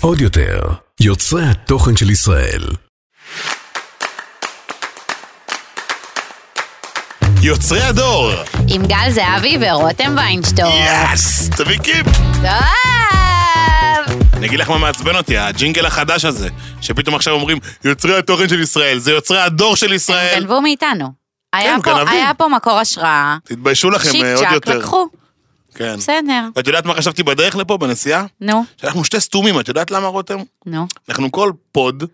עוד יותר, יוצרי התוכן של ישראל. יוצרי הדור! עם גל זהבי ורותם ויינשטור. יאס! תביא קיפ! טוב! אני אגיד לך מה מעצבן אותי, הג'ינגל החדש הזה, שפתאום עכשיו אומרים, יוצרי התוכן של ישראל, זה יוצרי הדור של ישראל. גנבו מאיתנו. היה פה- גנבים. היה פה מקור השראה. תתביישו לכם צ'יק אה, עוד צ'אק, יותר. לקחו. כן. בסדר. ואת יודעת מה חשבתי בדרך לפה, בנסיעה? נו, שאנחנו שני סתומים, את יודעת למה רותם? נו. אנחנו כל פוד,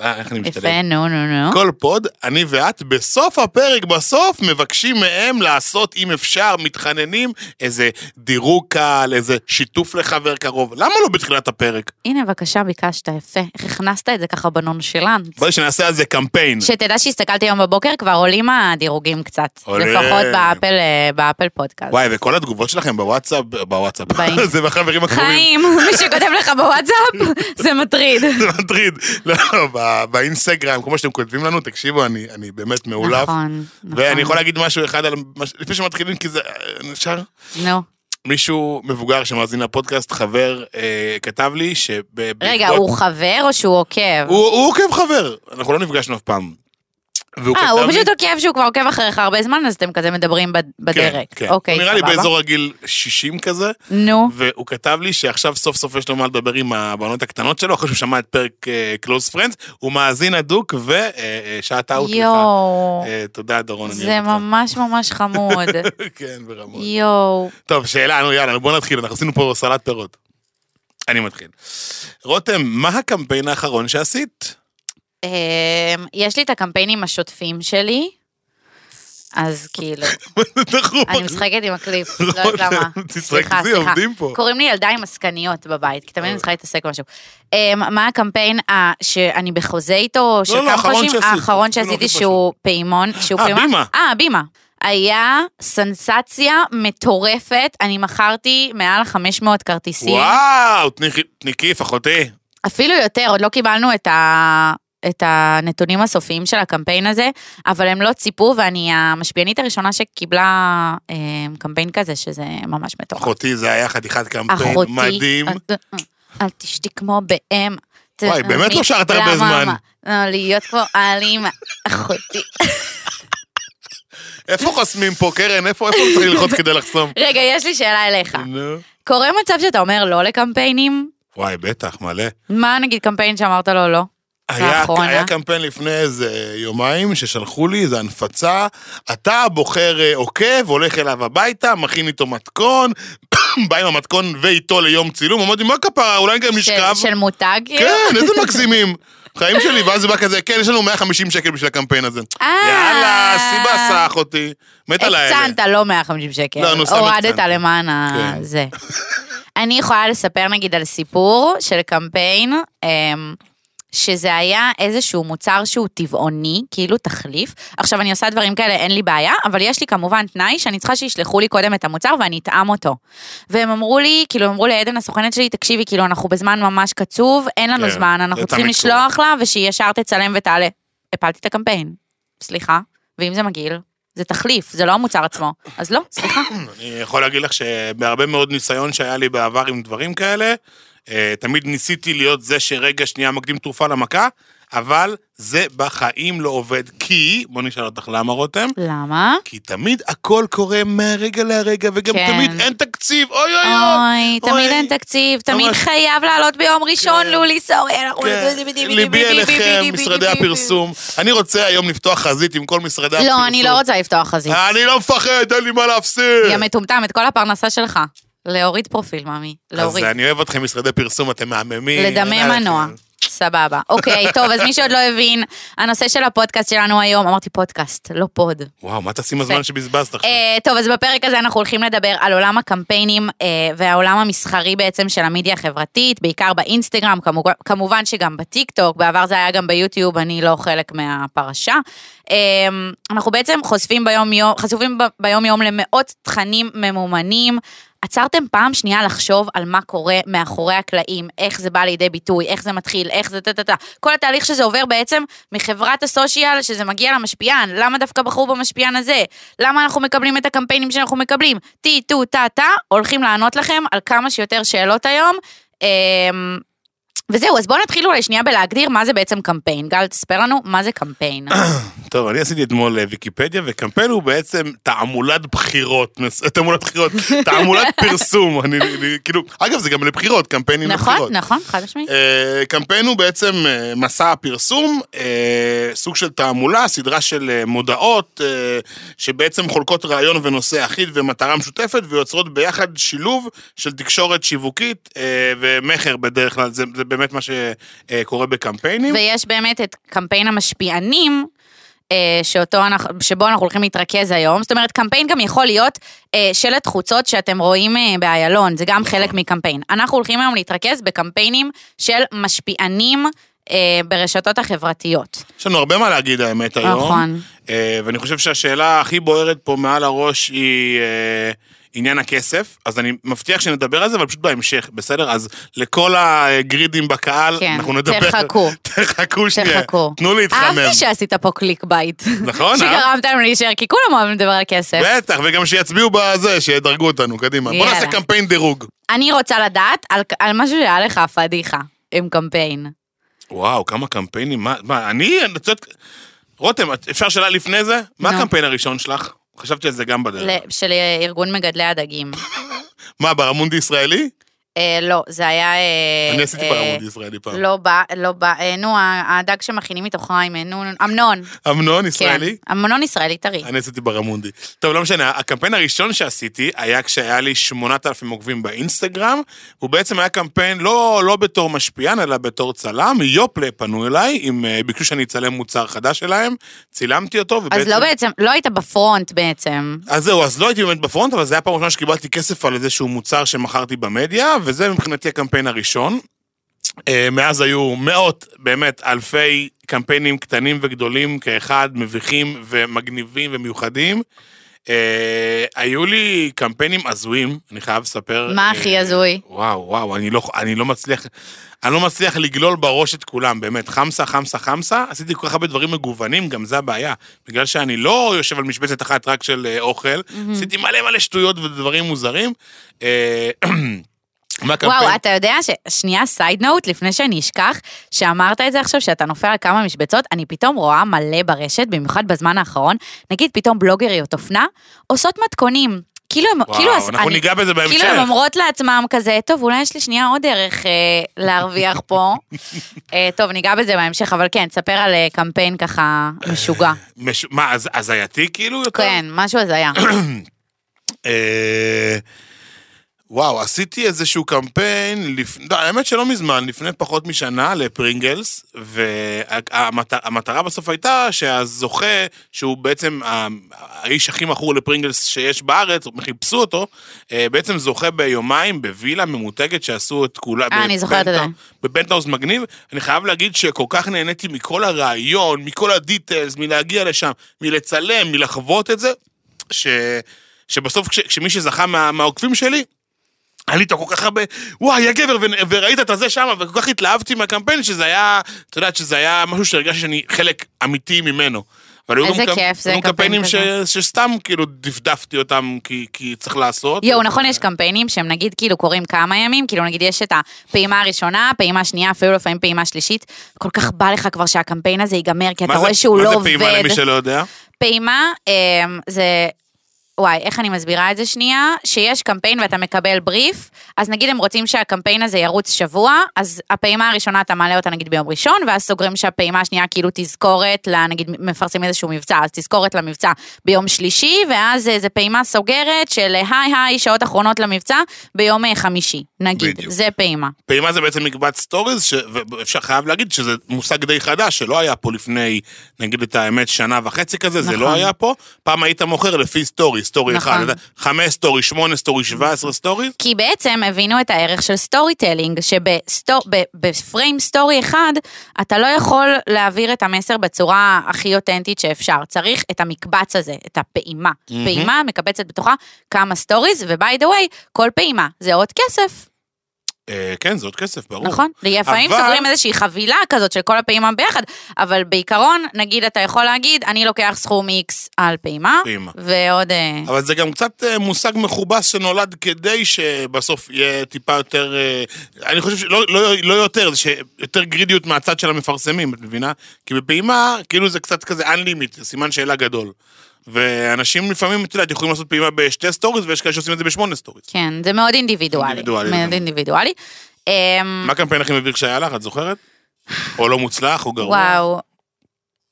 איך אני משתלב? יפה, נו, נו, נו. כל פוד, אני ואת, בסוף הפרק, בסוף, מבקשים מהם לעשות, אם אפשר, מתחננים, איזה דירוג קל, איזה שיתוף לחבר קרוב. למה לא בתחילת הפרק? הנה, בבקשה, ביקשת, יפה. איך הכנסת את זה ככה בנונשלנט? בואי שנעשה על זה קמפיין. שתדע שהסתכלתי היום בבוקר, כבר עולים הדירוגים קצת. עולה. לפחות באפל, אה, באפל פודקאסט. וואי, וכל התגובות שלכם בוואטסאפ, בוואטסאפ, זה בחברים הקרובים. חיים, מי שכותב לך בוואטסאפ, זה מטריד. זה מטריד. לא, באינסטגרם, כמו שאתם כותבים לנו, תקשיבו, אני אני באמת מאולף. נכון, ואני נכון. יכול להגיד משהו אחד על... מש- לפני שמתחילים, כי זה... אה, אפשר? נו. מישהו מבוגר שמאזין לפודקאסט, חבר, אה, כתב לי שב... רגע, הוא חבר או שהוא עוקב? הוא הוא עוקב חבר, אנחנו לא נפגשנו אף פעם. אה, הוא פשוט עוקב שהוא כבר עוקב אחריך הרבה זמן, אז אתם כזה מדברים בד- בדרך. כן, כן. אוקיי, הוא נראה לי סבבה. באזור הגיל 60 כזה, נו, והוא כתב לי שעכשיו סוף סוף יש לו מה לדבר עם הבנות הקטנות שלו, אחרי שהוא שמע את פרק אה, Close Friends, הוא מאזין הדוק ושעת אאוט לך. יואו, אה, תודה דורון, זה. ממש ממש חמוד. כן, ברמות. יואו. טוב, שאלה, נו יאללה, בוא נתחיל, אנחנו עשינו פה סלט פירות. אני מתחיל. רותם, מה הקמפיין האחרון שעשית? אמ, יש לי את הקמפיינים השוטפים שלי, אז כאילו, דחוף. אני משחקת עם הקליפ, לא יודעת למה. סליחה, סליחה. עובדים פה. קוראים לי ילדה עם עסקניות בבית, כי תמיד אני צריכה להתעסק במשהו. מה הקמפיין שאני בחוזה איתו, של לא, כמה האחרון חודשים? האחרון שעשיתי שהוא פעימון, שהוא אה, פעימון? בימה. אה, בימה. היה סנסציה מטורפת, אני מכרתי מעל 500 כרטיסים. וואו, תני- תני כיף, אחותי. אפילו יותר, עוד לא קיבלנו את, ה... את הנתונים הסופיים של הקמפיין הזה, אבל הם לא ציפו, ואני המשפיענית הראשונה שקיבלה אה, קמפיין כזה, שזה ממש מטורף. אחותי, זה היה חתיכת קמפיין אחותי, מדהים. אה, אה, אל תשתי כמו באם. וואי, באמת לא שרת הרבה למה? זמן. מה? לא, להיות כמו אלימה, אחותי. איפה חוסמים פה, קרן? איפה איפה צריך ללחוץ כדי לחסום? רגע, יש לי שאלה אליך. קורה מצב שאתה אומר לא לקמפיינים? וואי, בטח, מלא. מה נגיד קמפיין שאמרת לו לא? היה, לאחרונה. היה קמפיין לפני איזה יומיים ששלחו לי איזה הנפצה, אתה בוחר אה, עוקב, הולך אליו הביתה, מכין איתו מתכון, בא עם המתכון ואיתו ליום צילום, אמרתי, מה כפרה, אולי גם נשכב? של מותג? כאילו? כן, איזה מקסימים. חיים שלי, ואז הוא בא כזה, כן, יש לנו 150 שקל בשביל הקמפיין הזה. אה. יאללה, סיבה סח אותי. מת על האלה. הקצנת, לא 150 שקל. לא, נו, סתם הורדת הקצנתי. למען כן. הזה. אני יכולה לספר נגיד על סיפור של קמפיין, אמ, שזה היה איזשהו מוצר שהוא טבעוני, כאילו תחליף. עכשיו, אני עושה דברים כאלה, אין לי בעיה, אבל יש לי כמובן תנאי שאני צריכה שישלחו לי קודם את המוצר ואני אטעם אותו. והם אמרו לי, כאילו, אמרו לעדן הסוכנת שלי, תקשיבי, כאילו, אנחנו בזמן ממש קצוב, אין לנו כן, זמן, אנחנו צריכים לשלוח לה, ושהיא ישר תצלם ותעלה. הפלתי את הקמפיין. סליחה, ואם זה מגעיל? זה תחליף, זה לא המוצר עצמו. אז לא, סליחה. אני יכול להגיד לך שבהרבה מאוד ניסיון שהיה לי בעבר עם דברים כאלה, תמיד ניסיתי להיות זה שרגע שנייה מקדים תרופה למכה, אבל זה בחיים לא עובד, כי, בוא נשאל אותך למה רותם? למה? כי תמיד הכל קורה מהרגע להרגע, וגם כן. תמיד אין תקציב, אוי אוי אוי. אוי, תמיד אוי. אין תקציב, תמיד ממש. חייב לעלות ביום ראשון, כן. לולי, סורי, אנחנו... כן, ליבי אליכם, משרדי הפרסום. אני רוצה היום לפתוח חזית עם כל משרדי הפרסום. לא, אני לא רוצה לפתוח חזית. אני לא מפחד, אין לי מה להפסיד. יא מטומטם, את כל הפרנסה שלך. להוריד פרופיל, ממי. אז להוריד. אני אוהב אתכם, משרדי פרסום, אתם מהממים. לדמם אין מנוע. סבבה. אוקיי, טוב, אז מי שעוד לא הבין, הנושא של הפודקאסט שלנו היום, אמרתי פודקאסט, לא פוד. וואו, מה תעשי עם הזמן שבזבזת עכשיו? אה, טוב, אז בפרק הזה אנחנו הולכים לדבר על עולם הקמפיינים אה, והעולם המסחרי בעצם של המדיה החברתית, בעיקר באינסטגרם, כמובן, שגם בטיק טוק, בעבר זה היה גם ביוטיוב, אני לא חלק מהפרשה. אה, אנחנו בעצם חושפים ביום יום, חשופים ביום יום למאות תכנים ממומנים. עצרתם פעם שנייה לחשוב על מה קורה מאחורי הקלעים, איך זה בא לידי ביטוי, איך זה מתחיל, איך זה טה-טה-טה. כל התהליך שזה עובר בעצם מחברת הסושיאל, שזה מגיע למשפיען, למה דווקא בחרו במשפיען הזה? למה אנחנו מקבלים את הקמפיינים שאנחנו מקבלים? טי, טו, טה, טה, הולכים לענות לכם על כמה שיותר שאלות היום. אמ, וזהו, אז בואו נתחיל אולי שנייה בלהגדיר מה זה בעצם קמפיין. גל, תספר לנו מה זה קמפיין. טוב, אני עשיתי אתמול אה, ויקיפדיה, וקמפיין הוא בעצם תעמולת בחירות, תעמולת בחירות, תעמולת פרסום, אני, אני, כאילו, אגב, זה גם לבחירות, קמפיינים נכון, לבחירות. נכון, חד משמעית. אה, קמפיין הוא בעצם אה, מסע פרסום, אה, סוג של תעמולה, סדרה של מודעות, שבעצם חולקות רעיון ונושא אחיד ומטרה משותפת, ויוצרות ביחד שילוב של תקשורת שיווקית ומכר בדרך כלל, זה, זה באמת מה שקורה בקמפיינים. ויש באמת את קמפיין המשפיענים. אה, שאותו אנחנו, שבו אנחנו הולכים להתרכז היום. זאת אומרת, קמפיין גם יכול להיות אה, שלט חוצות שאתם רואים אה, באיילון, זה גם חלק מקמפיין. אנחנו הולכים היום להתרכז בקמפיינים של משפיענים אה, ברשתות החברתיות. יש לנו הרבה מה להגיד האמת היום. נכון. אה, ואני חושב שהשאלה הכי בוערת פה מעל הראש היא אה, עניין הכסף. אז אני מבטיח שנדבר על זה, אבל פשוט בהמשך, בסדר? אז לכל ה greedyים בקהל, כן, אנחנו נדבר. תחכו. תחכו שנייה. תחכו. תנו להתחמם. אהבתי שעשית פה clickbait. נכון, אה? שגרמת לנו להישאר, כי כולם אוהבים לדבר על כסף. בטח, וגם שיצביעו בזה, שידרגו אותנו, קדימה. בוא יאללה. נעשה קמפיין דירוג. אני רוצה לדעת על, על משהו שהיה לך פדיחה עם קמפיין. וואו, כמה קמפיינים, מה, מה, אני, אני יודעת, רותם, אפשר שאלה לפני זה? מה. הקמפיין הראשון שלך? חשבתי על זה גם בדרך. של ארגון מגדלי הדגים. מה, ברמונדי ישראלי? אה, לא, זה היה... אה, אני עשיתי אה, ברמונדי ישראלי פעם. לא בא, לא בא, אה, נו, הדג שמכינים איתו חיים, אה, נו, נו, אמנון. אמנון כן, ישראלי? אמנון ישראלי טרי. אני עשיתי ברמונדי. טוב, לא משנה, הקמפיין הראשון שעשיתי היה כשהיה לי 8,000 עוקבים באינסטגרם, הוא בעצם היה קמפיין לא, לא בתור משפיען, אלא בתור צלם. יופלה פנו אליי, עם, אה, ביקשו שאני אצלם מוצר חדש שלהם, צילמתי אותו, ובעצם... אז לא בעצם, לא היית בפרונט בעצם. אז זהו, אז לא הייתי באמת בפרונט, אבל זה היה פעם ראשונה שקיבלתי כסף על איזשהו מוצר שמכרתי במדיה, וזה מבחינתי הקמפיין הראשון. אה, מאז היו מאות, באמת, אלפי קמפיינים קטנים וגדולים כאחד, מביכים ומגניבים ומיוחדים. אה, היו לי קמפיינים הזויים, אני חייב לספר. מה הכי הזוי? וואו, וואו, אני לא, אני לא מצליח, אני לא מצליח לגלול בראש את כולם, באמת. חמסה, חמסה, חמסה, עשיתי כל כך הרבה דברים מגוונים, גם זה הבעיה. בגלל שאני לא יושב על משבצת אחת רק של אה, אוכל, עשיתי מלא מלא שטויות ודברים מוזרים. אה? וואו, אתה יודע ש... שנייה, סייד נוט, לפני שאני אשכח, שאמרת את זה עכשיו, שאתה נופל על כמה משבצות, אני פתאום רואה מלא ברשת, במיוחד בזמן האחרון, נגיד פתאום בלוגריות אופנה, עושות מתכונים. כאילו הם, וואו, כאילו, אנחנו אני- ניגע בזה בהמשך. כאילו הן אומרות לעצמם כזה, טוב, אולי יש לי שנייה עוד דרך אה, להרוויח פה. אה, טוב, ניגע בזה בהמשך, אבל כן, תספר על אה, קמפיין ככה משוגע. מש... מה, הזייתי כאילו יותר? כן, משהו הזיה. וואו, עשיתי איזשהו קמפיין, לפ... לא, האמת שלא מזמן, לפני פחות משנה, לפרינגלס, והמטרה בסוף הייתה שהזוכה, שהוא בעצם האיש הכי מכור לפרינגלס שיש בארץ, חיפשו אותו, אה, בעצם זוכה ביומיים בווילה ממותגת שעשו את כולה, אה, אני זוכרת את זה. בפנטהאוז מגניב. אני חייב להגיד שכל כך נהניתי מכל הרעיון, מכל הדיטיילס, מלהגיע לשם, מלצלם, מלחוות את זה, ש... שבסוף כש... כשמי שזכה מה... מהעוקבים שלי, איתו כל כך הרבה, וואי, יא גבר, ו... וראית את הזה שם, וכל כך התלהבתי מהקמפיין, שזה היה, את יודעת, שזה היה משהו שהרגשתי שאני חלק אמיתי ממנו. אבל היו גם כיף, זה היו קמפיינים ש... שסתם כאילו דפדפתי אותם כי, כי צריך לעשות. יואו, נכון, יש קמפיינים שהם נגיד כאילו קורים כמה ימים, כאילו נגיד יש את הפעימה הראשונה, פעימה שנייה, אפילו לפעמים פעימה שלישית, כל כך בא לך כבר שהקמפיין הזה ייגמר, כי אתה מה רואה שהוא לא מה עובד. זה פעימה למי שלא יודע? פעימה אמ, זה... וואי, איך אני מסבירה את זה שנייה? שיש קמפיין ואתה מקבל בריף, אז נגיד הם רוצים שהקמפיין הזה ירוץ שבוע, אז הפעימה הראשונה אתה מעלה אותה נגיד ביום ראשון, ואז סוגרים שהפעימה השנייה כאילו תזכורת, נגיד מפרסמים איזשהו מבצע, אז תזכורת למבצע ביום שלישי, ואז איזה פעימה סוגרת של היי היי, שעות אחרונות למבצע, ביום אה, חמישי, נגיד, בדיוק. זה פעימה. פעימה זה בעצם מקבץ סטוריז, ש... ואפשר חייב להגיד שזה מושג די חדש, שלא היה פה לפני, נגיד את האמת, שנה וחצי כזה, זה נכון. לא היה פה. פעם היית מוכר לפי סטוריז, סטורי, סטורי נכון. אחד, חמש סטורי, שמונה סטורי, שבע עשרה סטורי, כי בעצם הבינו את הערך של storytelling, שבפריים סטורי אחד, אתה לא יכול להעביר את המסר בצורה הכי אותנטית שאפשר. צריך את המקבץ הזה, את הפעימה. מהמם. פעימה מקבצת בתוכה כמה סטוריז, ו by the way, כל פעימה זה עוד כסף, אה, כן, זה עוד כסף, ברור. נכון? לפעמים אבל- סוגרים איזושהי חבילה כזאת של כל הפעימה ביחד, אבל בעיקרון, נגיד אתה יכול להגיד, אני לוקח סכום X על פעימה, פעימה. ועוד... אה, אבל זה גם קצת אה, מושג מכובס שנולד כדי שבסוף יהיה טיפה יותר, אה, אני חושב שלא לא, לא יותר, זה שיותר גרידיות מהצד של המפרסמים, את מבינה? כי בפעימה, כאילו זה קצת כזה unlimited, סימן שאלה גדול. ואנשים לפעמים, את יודעת, יכולים לעשות פעימה בשתי סטוריז, ויש כאלה שעושים את זה בשמונה סטוריז. כן, זה מאוד אינדיבידואלי. אינדיבידואלי מאוד. אינדיבידואלי. אמ, מה הקמפיין הכי מביך שהיה לך, את זוכרת? או לא מוצלח, או גרוע? וואו.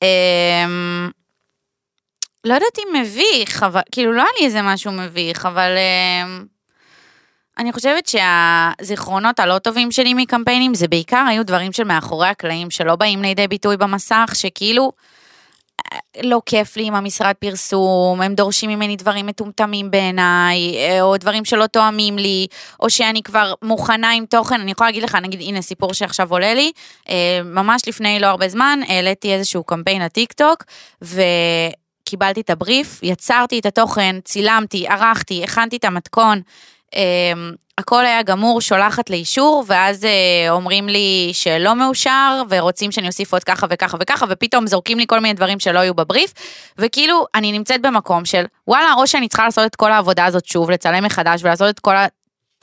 אמ, לא יודעת אם מביך, אבל, כאילו לא היה לי איזה משהו מביך, אבל אמ, אני חושבת שהזיכרונות הלא טובים שלי מקמפיינים, זה בעיקר היו דברים של מאחורי הקלעים, שלא באים לידי ביטוי במסך, שכאילו... לא כיף לי עם המשרד פרסום, הם דורשים ממני דברים מטומטמים בעיניי, אה, או דברים שלא תואמים לי, או שאני כבר מוכנה עם תוכן, אני יכולה להגיד לך, נגיד, הנה סיפור שעכשיו עולה לי, אה, ממש לפני לא הרבה זמן, העליתי איזשהו קמפיין לטיק טוק, וקיבלתי את הבריף, יצרתי את התוכן, צילמתי, ערכתי, הכנתי את המתכון, הכל היה גמור, שולחת לאישור, ואז אה, אומרים לי שלא מאושר, ורוצים שאני אוסיף עוד ככה וככה וככה, ופתאום זורקים לי כל מיני דברים שלא היו בבריף, וכאילו, אני נמצאת במקום של, וואלה, או שאני צריכה לעשות את כל העבודה הזאת שוב, לצלם מחדש ולעשות את כל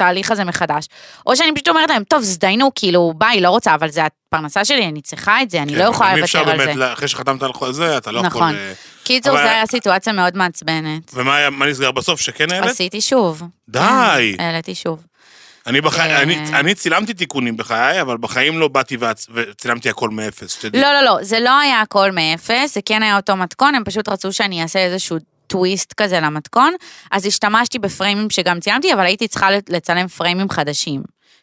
התהליך הזה מחדש, או שאני פשוט אומרת להם, טוב, זדיינו, כאילו, ביי, לא רוצה, אבל זה הפרנסה שלי, אני צריכה את זה, אני כן, לא יכולה אי אפשר לוותר על באמת, זה. לה- אחרי שחתמת על זה, אתה לא נכון. יכול... אה, קיצור, זו הייתה סיטואציה מאוד מעצבנת. ומה נסגר בסוף, שכן העלית? עשיתי שוב. די. כן, העליתי שוב. אני בחיי, אה. אני, אני צילמתי תיקונים בחיי, אבל בחיים לא באתי והצ- וצילמתי הכל מאפס, שתדעי. לא, לא, לא, זה לא היה הכל מאפס, זה כן היה אותו מתכון, הם פשוט רצו שאני אעשה איזשהו טוויסט כזה למתכון, אז השתמשתי בפריימים שגם ציימתי, אבל הייתי צריכה לצלם פריימים חדשים.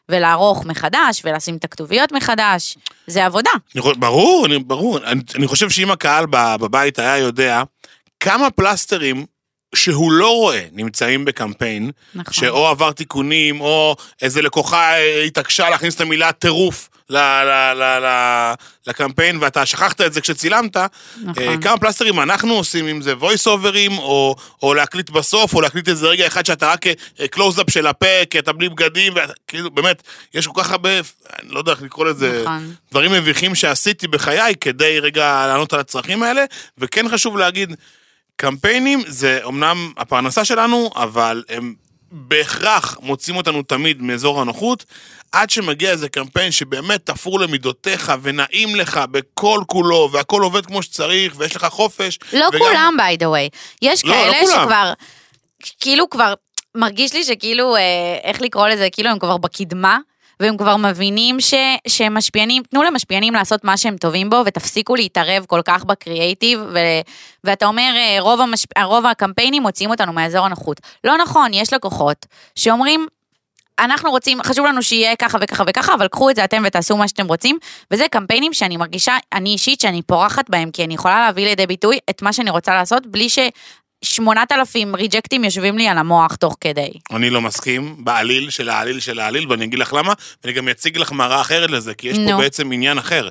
ולערוך מחדש, ולשים את הכתוביות מחדש, זה עבודה. אני חושב- ברור, אני, ברור. אני, אני חושב שאם הקהל בבית היה יודע כמה פלסטרים שהוא לא רואה נמצאים בקמפיין, נכון. שאו עבר תיקונים, או איזה לקוחה התעקשה להכניס את המילה טירוף ל- ל- ל- ל- לקמפיין, ואתה שכחת את זה כשצילמת, נכון. אה, כמה פלסטרים אנחנו עושים, אם זה voice overים, או, או להקליט בסוף, או להקליט איזה רגע אחד שאתה רק קלוז-אפ של הפה, כי אתה בלי בגדים, וכאילו, באמת, יש כל כך הרבה, אני לא יודע איך לקרוא לזה, נכון. דברים מביכים שעשיתי בחיי כדי רגע לענות על הצרכים האלה, וכן חשוב להגיד, קמפיינים זה אמנם הפרנסה שלנו, אבל הם בהכרח מוציאים אותנו תמיד מאזור הנוחות, עד שמגיע איזה קמפיין שבאמת תפור למידותיך ונעים לך בכל כולו, והכל עובד כמו שצריך, ויש לך חופש. לא וגם- כולם, by the way. יש לא, לא כאלה כולם. שכבר, כאילו כבר, מרגיש לי שכאילו, אה, איך לקרוא לזה, כאילו הם כבר בקדמה. והם כבר מבינים ש, שהם משפיענים, תנו למשפיענים לעשות מה שהם טובים בו, ותפסיקו להתערב כל כך בקריאייטיב, ו, ואתה אומר, אה, רוב, המשפ... רוב הקמפיינים מוציאים אותנו מאזור הנוחות. לא נכון, יש לקוחות שאומרים, אנחנו רוצים, חשוב לנו שיהיה ככה וככה וככה, אבל קחו את זה אתם ותעשו מה שאתם רוצים, וזה קמפיינים שאני מרגישה, אני אישית, שאני פורחת בהם, כי אני יכולה להביא לידי ביטוי את מה שאני רוצה לעשות, בלי ש... שמונת אלפים ריג'קטים יושבים לי על המוח תוך כדי. אני לא מסכים, בעליל של העליל של העליל, ואני אגיד לך למה, ואני גם אציג לך מראה אחרת לזה, כי יש פה נו. בעצם עניין אחר.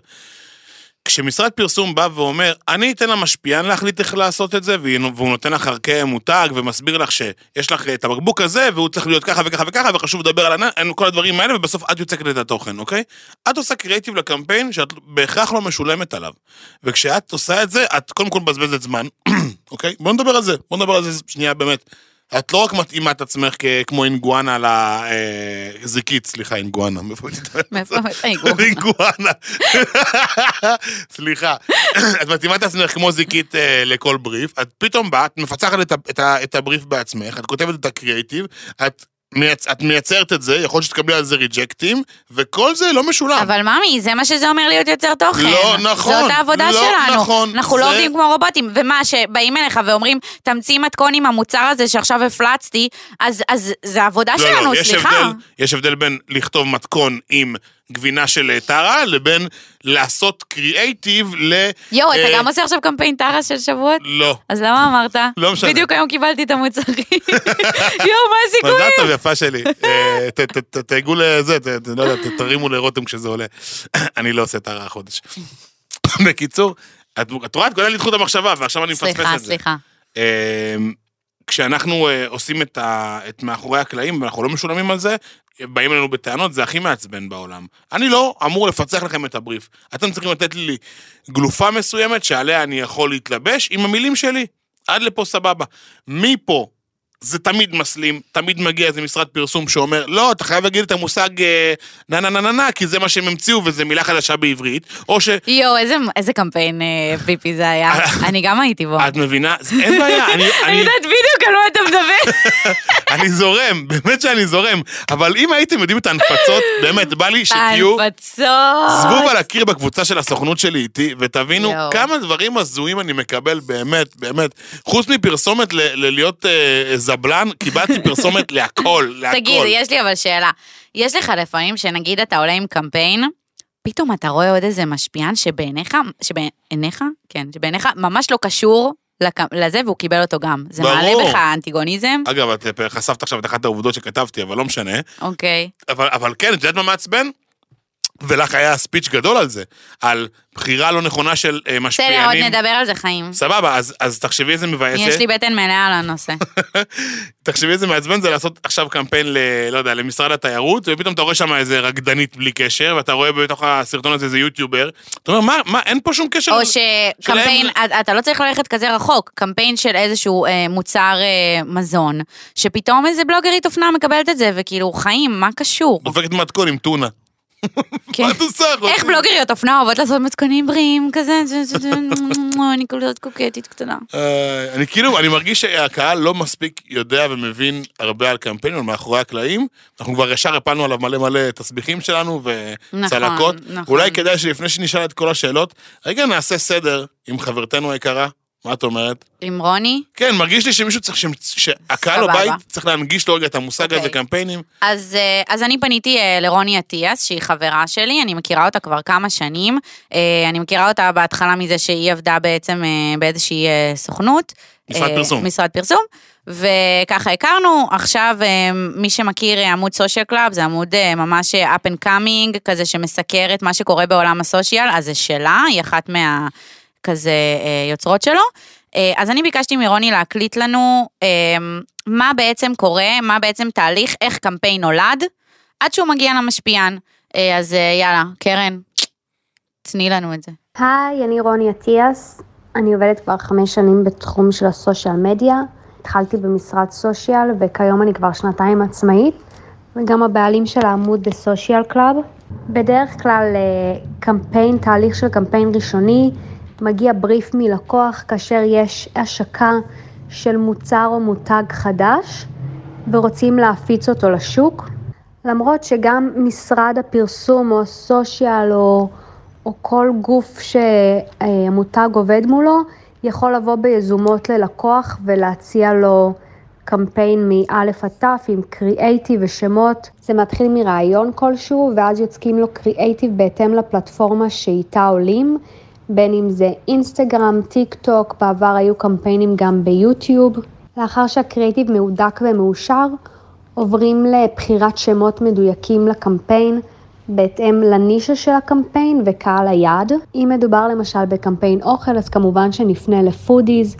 כשמשרד פרסום בא ואומר, אני אתן למשפיען להחליט איך לעשות את זה, והוא נותן לך ערכי מותג ומסביר לך שיש לך את הבקבוק הזה, והוא צריך להיות ככה וככה וככה, וחשוב לדבר על כל הדברים האלה, ובסוף את יוצקת את התוכן, אוקיי? את עושה קריאיטיב לקמפיין שאת בהכרח לא משולמת עליו. וכשאת עושה את זה, את קודם כל מבזבזת זמן, אוקיי? בוא נדבר על זה, בוא נדבר על זה שנייה באמת. את לא רק מתאימה את עצמך כמו אינגואנה לזיקית, סליחה, אינגואנה. מאיפה אינגואנה? סליחה. את מתאימה את עצמך כמו זיקית אה, לכל בריף, את פתאום באה, את מפצחת את הבריף בעצמך, את כותבת את הקריאיטיב, את... מייצ... את מייצרת את זה, יכול להיות שתקבלי על זה ריג'קטים, וכל זה לא משולם. אבל ממי, זה מה שזה אומר להיות יוצר תוכן. לא נכון, זאת העבודה לא שלנו. נכון, אנחנו לא זה- עובדים כמו רובוטים. ומה, שבאים אליך ואומרים, תמציא מתכון עם המוצר הזה שעכשיו הפלצתי, אז, אז זה העבודה לא, שלנו, לא, יש סליחה. הבדל, יש הבדל בין לכתוב מתכון עם גבינה של אה, טרה, לבין לעשות קריאייטיב ל... יואו, אתה אה, גם עושה עכשיו קמפיין טרה של שבועות? לא. אז למה אמרת? לא משנה. בדיוק היום קיבלתי את המוצרים. יואו, מה הסיכויים? מזל טוב, יפה שלי. אה, ת- ת- ת- תייגו לזה, לא יודע, תרימו לרותם כשזה עולה. אני לא עושה טרה החודש. בקיצור, את רואה, את גולה לי את חוט המחשבה, ועכשיו אני מפספס את זה. סליחה, סליחה. כשאנחנו עושים את, ה, את מאחורי הקלעים ואנחנו לא משולמים על זה, באים אלינו בטענות, זה הכי מעצבן בעולם. אני לא אמור לפצח לכם את הבריף. אתם צריכים לתת לי גלופה מסוימת שעליה אני יכול להתלבש עם המילים שלי. עד לפה סבבה. מפה זה תמיד מסלים, תמיד מגיע איזה משרד פרסום שאומר, לא, אתה חייב להגיד את המושג אה, נה נה נה נה נה, כי זה מה שהם המציאו וזה מילה חדשה בעברית, או ש... יואו, איזה- איזה קמפיין אה, פיפי זה היה. אני גם הייתי בו. את מבינה? אין בעיה, אני... אני יודעת בדיוק על מה אתה מדבר. אני זורם, באמת שאני זורם. אבל אם הייתם יודעים את ההנפצות, באמת, בא לי שתהיו... ההנפצות. זבוב על הקיר בקבוצה של הסוכנות שלי איתי, ותבינו. כמה דברים הזויים אני מקבל, באמת, באמת. חוץ מפרסומת ל- ללהיות אה, זבלן, קיבלתי פרסומת להכל, להכל. תגיד, יש לי אבל שאלה. יש לך לפעמים שנגיד אתה עולה עם קמפיין, פתאום אתה רואה עוד איזה משפיען שבעיניך, שבעיניך? כן, שבעיניך ממש לא קשור לק- לזה והוא קיבל אותו גם. זה ברור. מעלה בך אנטיגוניזם? אגב, את אה, חשפת עכשיו את אחת העובדות שכתבתי, אבל לא משנה. אוקיי. אבל, אבל כן, את יודעת מה מעצבן? ולך היה ספיץ' גדול על זה, על בחירה לא נכונה של אה, בסדר, עוד משפיענים. נדבר על זה חיים. סבבה, אז, אז תחשבי איזה מבאס יש. לי בטן מלאה על הנושא. תחשבי איזה מעצבן זה לעשות עכשיו קמפיין ל... לא יודע, למשרד התיירות, ופתאום אתה רואה שם איזה רקדנית בלי קשר, ואתה רואה בתוך הסרטון הזה איזה יוטיובר. אתה אומר, מה, מה, אין פה שום קשר. או שקמפיין, אתה- אתה לא צריך ללכת כזה רחוק, קמפיין של איזשהו אה, מוצר אה, מזון, שפתאום איזה בלוגרית אופנה מקבלת את זה, וכאילו, חיים, מה קשור? דופקת מתכון עם טונה. כן. מה את עושה? איך בלוגריות אופנה אוהבות לעשות מתכונים בריאים כזה, זה- זה- זה- אני כולת קוקטית קטנה. אה, אני כאילו, אני מרגיש שהקהל לא מספיק יודע ומבין הרבה על קמפיינים, על מאחורי הקלעים. אנחנו כבר ישר הפלנו עליו מלא מלא תסביכים שלנו וצלקות. נכון. אולי כדאי שלפני שנשאל את כל השאלות, רגע נעשה סדר עם חברתנו היקרה. מה את אומרת? עם רוני? כן, מרגיש לי שמישהו צריך, ש- שהקהל. בבית צריך להנגיש לו רגע את המושג הזה, אוקיי. קמפיינים. אז, אה, אז אני פניתי אה, לרוני אטיאס, שהיא חברה שלי, אני מכירה אותה כבר כמה שנים. אה, אני מכירה אותה בהתחלה מזה שהיא עבדה בעצם באיזושהי סוכנות. משרד פרסום. משרד פרסום. וככה הכרנו, עכשיו מי שמכיר עמוד סושיאל קלאב, זה עמוד ממש up and coming, כזה שמסקר את מה שקורה בעולם ה social, אז זה שלה, היא אחת מה... כזה אה, יוצרות שלו. אה, אז אני ביקשתי מרוני להקליט לנו אה, מה בעצם קורה, מה בעצם תהליך, איך קמפיין נולד, עד שהוא מגיע למשפיען. אז יאללה, רוני, תני לנו את זה. היי, אני רוני אטיאס, אני עובדת כבר חמש שנים בתחום של ה social media. התחלתי במשרד social וכיום אני כבר שנתיים עצמאית, וגם הבעלים של העמוד בסושיאל קלאב. בדרך כלל קמפיין, תהליך של קמפיין ראשוני, מגיע בריף מלקוח כאשר יש השקה של מוצר או מותג חדש ורוצים להפיץ אותו לשוק. למרות שגם משרד הפרסום או הסושיאל או, או כל גוף שהמותג עובד מולו יכול לבוא ביזומות ללקוח ולהציע לו קמפיין מאלף עד תף עם קריאייטיב ושמות. זה מתחיל מרעיון כלשהו ואז יוצקים לו קריאייטיב בהתאם לפלטפורמה שאיתה עולים, בין אם זה אינסטגרם, טיק טוק, בעבר היו קמפיינים גם ביוטיוב. לאחר שהקריאייטיב מהודק ומאושר, עוברים לבחירת שמות מדויקים לקמפיין בהתאם לנישה של הקמפיין וקהל היעד. אם מדובר למשל בקמפיין אוכל, אז כמובן שנפנה ל foodies,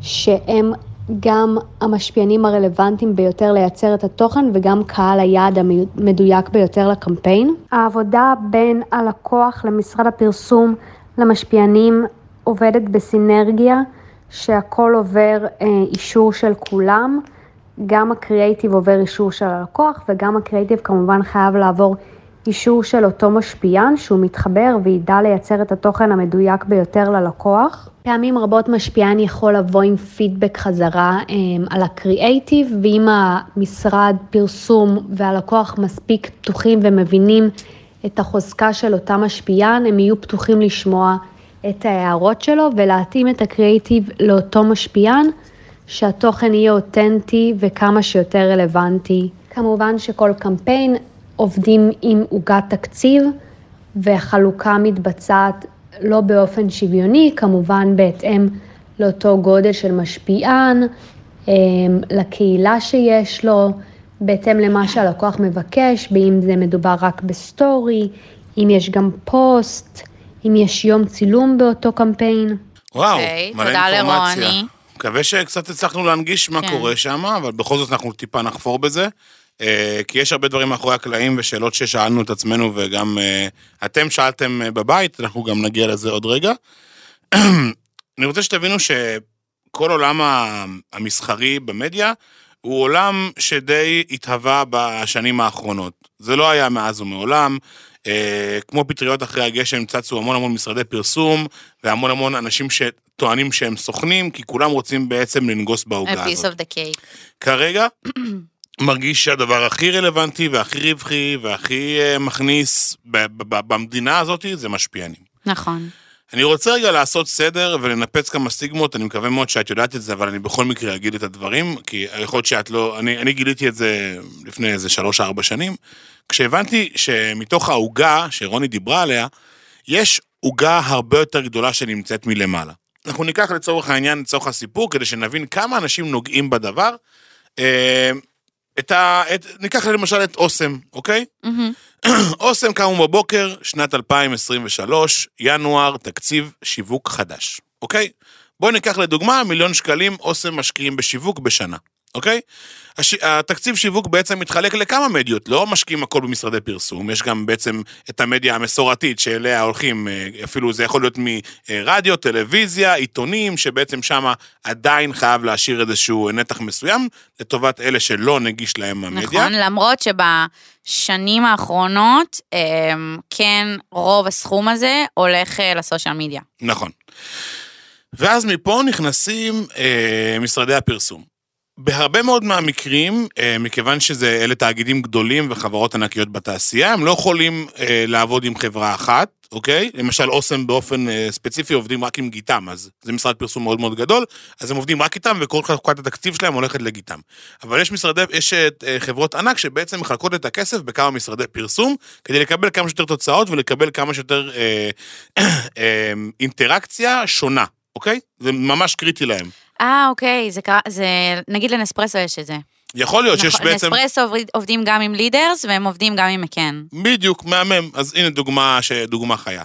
שהם גם המשפיענים הרלוונטיים ביותר לייצר את התוכן וגם קהל היעד המדויק ביותר לקמפיין. העבודה בין הלקוח למשרד הפרסום למשפיענים עובדת בסינרגיה, שהכל עובר אה, אישור של כולם. גם הקריאייטיב עובר אישור של הלקוח וגם הקריאייטיב כמובן חייב לעבור אישור של אותו משפיען שהוא מתחבר וידע לייצר את התוכן המדויק ביותר ללקוח. פעמים רבות משפיען יכול לבוא עם פידבק חזרה הם, על הקריאייטיב ואם המשרד פרסום והלקוח מספיק פתוחים ומבינים את החוזקה של אותה משפיען, הם יהיו פתוחים לשמוע את ההערות שלו ולהתאים את הקריאייטיב לאותו משפיען. שהתוכן יהיה אותנטי וכמה שיותר רלוונטי. כמובן שכל קמפיין עובדים עם עוגת תקציב, והחלוקה מתבצעת לא באופן שוויוני, כמובן בהתאם לאותו גודל של משפיען, אמ, לקהילה שיש לו, בהתאם למה שהלקוח מבקש, באם זה מדובר רק בסטורי, אם יש גם פוסט, אם יש יום צילום באותו קמפיין. וואו, אוקיי, מלא אינפורמציה. לרוני. מקווה שקצת הצלחנו להנגיש מה כן. קורה שם, אבל בכל זאת אנחנו טיפה נחפור בזה. אה, כי יש הרבה דברים מאחורי הקלעים ושאלות ששאלנו את עצמנו וגם אה, אתם שאלתם אה, בבית, אנחנו גם נגיע לזה עוד רגע. אני רוצה שתבינו שכל עולם המסחרי במדיה הוא עולם שדי התהווה בשנים האחרונות. זה לא היה מאז ומעולם. אה, כמו פטריות אחרי הגשם צצו המון המון משרדי פרסום והמון המון אנשים שטוענים שהם סוכנים, כי כולם רוצים בעצם לנגוס A בעוגה piece הזאת. of the cake. כרגע מרגיש שהדבר הכי רלוונטי והכי רווחי והכי אה, מכניס במדינה הזאת זה משפיענים. נכון. אני רוצה רגע לעשות סדר ולנפץ כמה סטיגמות, אני מקווה מאוד שאת יודעת את זה, אבל אני בכל מקרה אגיד את הדברים, כי יכול להיות שאת לא... אני, אני גיליתי את זה לפני איזה שלוש-ארבע שנים, כשהבנתי שמתוך העוגה שרוני דיברה עליה, יש עוגה הרבה יותר גדולה שנמצאת מלמעלה. אנחנו ניקח לצורך העניין, לצורך הסיפור, כדי שנבין כמה אנשים נוגעים בדבר. את ה... את, ניקח למשל את אוסם, אוקיי? אוסם קמו בבוקר, שנת 2023, ינואר, תקציב שיווק חדש, אוקיי? בואו ניקח לדוגמה, מיליון שקלים אוסם משקיעים בשיווק בשנה, אוקיי? הש... התקציב שיווק בעצם מתחלק לכמה מדיות, לא משקיעים הכל במשרדי פרסום, יש גם בעצם את המדיה המסורתית שאליה הולכים, אה, אפילו זה יכול להיות מרדיו, טלוויזיה, עיתונים, שבעצם שם עדיין חייב להשאיר איזשהו נתח מסוים, לטובת אלה שלא נגיש להם המדיה. נכון, למרות שבשנים האחרונות, אמ, כן, רוב הסכום הזה הולך אה, לסושיאל מדיה. נכון. ואז מפה נכנסים אה, משרדי הפרסום. בהרבה מאוד מהמקרים, אה, מכיוון שזה אלה תאגידים גדולים וחברות ענקיות בתעשייה, הם לא יכולים אה, לעבוד עם חברה אחת, אוקיי? למשל אוסם באופן אה, ספציפי עובדים רק עם גיתם, אז זה משרד פרסום מאוד מאוד גדול, אז הם עובדים רק איתם וכל חלוקת התקציב שלהם הולכת לגיתם. אבל יש משרדי, יש חברות ענק שבעצם מחלקות את הכסף בכמה משרדי פרסום, כדי לקבל כמה שיותר תוצאות ולקבל כמה שיותר אה, אה, אינטראקציה שונה, אוקיי? זה ממש קריטי להם. אה, אוקיי, זה קרה, זה, נגיד לנספרסו יש את זה. יכול להיות שיש נכון, בעצם... נספרסו עובד- עובדים גם עם לידרס, והם עובדים גם עם מקן. בדיוק, מהמם. אז הנה דוגמה, ש... דוגמה חיה.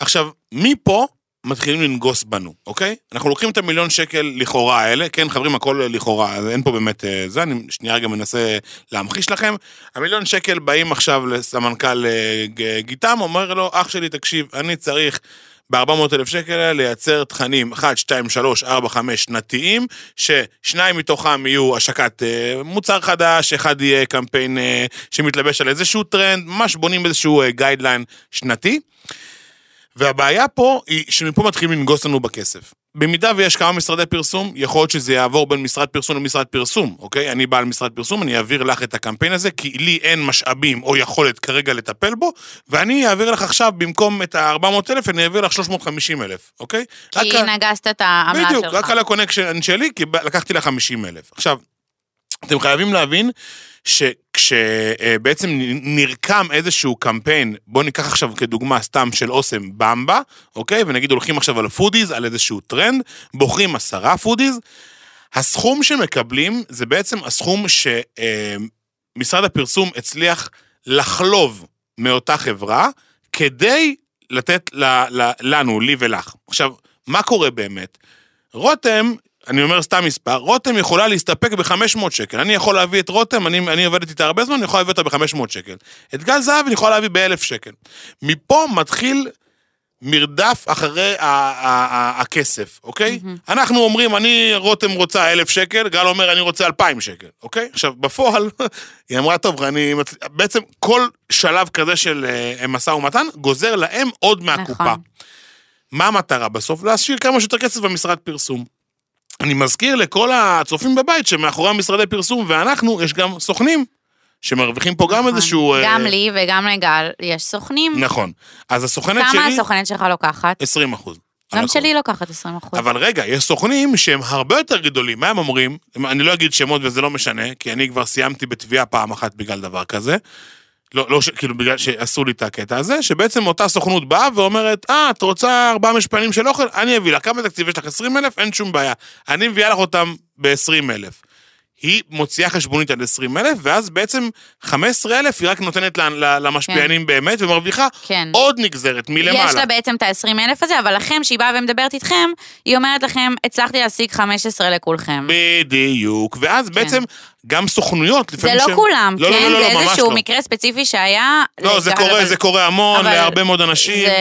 עכשיו, מפה מתחילים לנגוס בנו, אוקיי? אנחנו לוקחים את המיליון שקל לכאורה האלה, כן, חברים, הכל לכאורה, אין פה באמת אה, זה, אני שנייה רגע מנסה להמחיש לכם. המיליון שקל באים עכשיו לסמנכ"ל אה, ג- גיתם, אומר לו, אח שלי, תקשיב, אני צריך... ב-400 אלף שקל האלה לייצר תכנים 1, 2, 3, 4, 5 שנתיים, ששניים מתוכם יהיו השקת אה, מוצר חדש, אחד יהיה קמפיין אה, שמתלבש על איזשהו טרנד, ממש בונים איזשהו guideline שנתי. והבעיה פה היא שמפה מתחילים לנגוס לנו בכסף. במידה ויש כמה משרדי פרסום, יכול להיות שזה יעבור בין משרד פרסום למשרד פרסום, אוקיי? אני בעל משרד פרסום, אני אעביר לך את הקמפיין הזה, כי לי אין משאבים או יכולת כרגע לטפל בו, ואני אעביר לך עכשיו, במקום את ה-400 אלף, אני אעביר לך 350 אלף, אוקיי? רק כי נגסת את העמלה שלך. בדיוק, רק על ה connection שלי, כי לקחתי לך 50 אלף. עכשיו, אתם חייבים להבין שכשבעצם נרקם איזשהו קמפיין, בואו ניקח עכשיו כדוגמה סתם של אוסם במבה, אוקיי? ונגיד הולכים עכשיו על ה foodies, על איזשהו טרנד, בוחרים עשרה foodies, הסכום שמקבלים זה בעצם הסכום שמשרד הפרסום הצליח לחלוב מאותה חברה, כדי לתת לנו, לי ולך. עכשיו, מה קורה באמת? רותם, אני אומר סתם מספר, רותם יכולה להסתפק ב-500 שקל. אני יכול להביא את רותם, אני, אני עובדת איתה הרבה זמן, אני יכול להביא אותה ב-500 שקל. את גל זהב אני יכול להביא ב-1,000 שקל. מפה מתחיל מרדף אחרי ה- ה- ה- הכסף, אוקיי? אנחנו אומרים, אני, רותם רוצה 1,000 שקל, גל אומר, אני רוצה 2,000 שקל, אוקיי? עכשיו, בפועל, היא אמרה, טוב, אני... מצ- בעצם כל שלב כזה של אה, משא ומתן גוזר להם עוד מהקופה. נכון. מה המטרה בסוף? להשאיר כמה שיותר כסף במשרד פרסום. אני מזכיר לכל הצופים בבית שמאחורי המשרדי פרסום ואנחנו, יש גם סוכנים שמרוויחים פה גם נכון. איזשהו... אה, גם לי וגם לגל יש סוכנים. נכון. אז הסוכנת שלי... כמה הסוכנת שלך לוקחת? 20 אחוז. גם שלי לוקחת 20 אחוז. אבל רגע, יש סוכנים שהם הרבה יותר גדולים, מה הם אומרים? אני לא אגיד שמות וזה לא משנה, כי אני כבר סיימתי בתביעה פעם אחת בגלל דבר כזה. לא, לא, כאילו, בגלל שעשו לי את הקטע הזה, שבעצם אותה סוכנות באה ואומרת, אה, את רוצה ארבעה משפנים של אוכל? אני אביא לך. כמה תקציב יש לך? 20 אלף? אין שום בעיה. אני מביאה לך אותם ב-20 אלף. היא מוציאה חשבונית על 20 אלף, ואז בעצם 15 אלף היא רק נותנת למשפיענים באמת, ומרוויחה כן. עוד נגזרת מלמעלה. יש לה בעצם את ה-20 אלף הזה, אבל לכם, שהיא באה ומדברת איתכם, היא אומרת לכם, הצלחתי להשיג 15 לכולכם. בדיוק, ואז בעצם גם סוכנויות, זה לפעמים לא שהם- כולם, לא, כן? לא, לא, זה לא, ממש איזשהו לא. מקרה ספציפי שהיה. לא, זה קורה, זה קורה המון אבל להרבה מאוד אנשים. זה...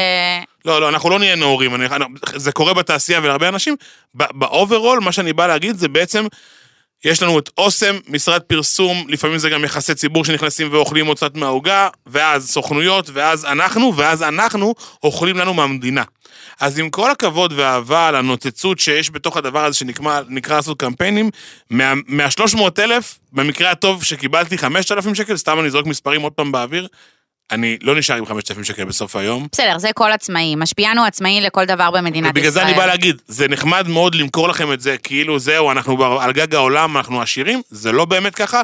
לא, לא, אנחנו לא נהיה נאורים, אני, זה קורה בתעשייה ולהרבה אנשים. ב overall, מה שאני בא להגיד זה בעצם, יש לנו את אוסם, משרד פרסום, לפעמים זה גם יחסי ציבור שנכנסים ואוכלים עוד קצת מהעוגה, ואז סוכנויות, ואז אנחנו, ואז אנחנו אוכלים לנו מהמדינה. אז עם כל הכבוד והאהבה לנוצצות שיש בתוך הדבר הזה שנקרא נקרא לעשות קמפיינים, מה- מה-300 אלף, במקרה הטוב שקיבלתי 5,000 שקל, סתם אני זורק מספרים עוד פעם באוויר, אני לא נשאר עם 5,000 שקל בסוף היום. בסדר, זה כל עצמאי. משפיען הוא עצמאי לכל דבר במדינת ישראל. ובגלל זה אני בא להגיד, זה נחמד מאוד למכור לכם את זה, כאילו זהו, אנחנו על גג העולם, אנחנו עשירים, זה לא באמת ככה.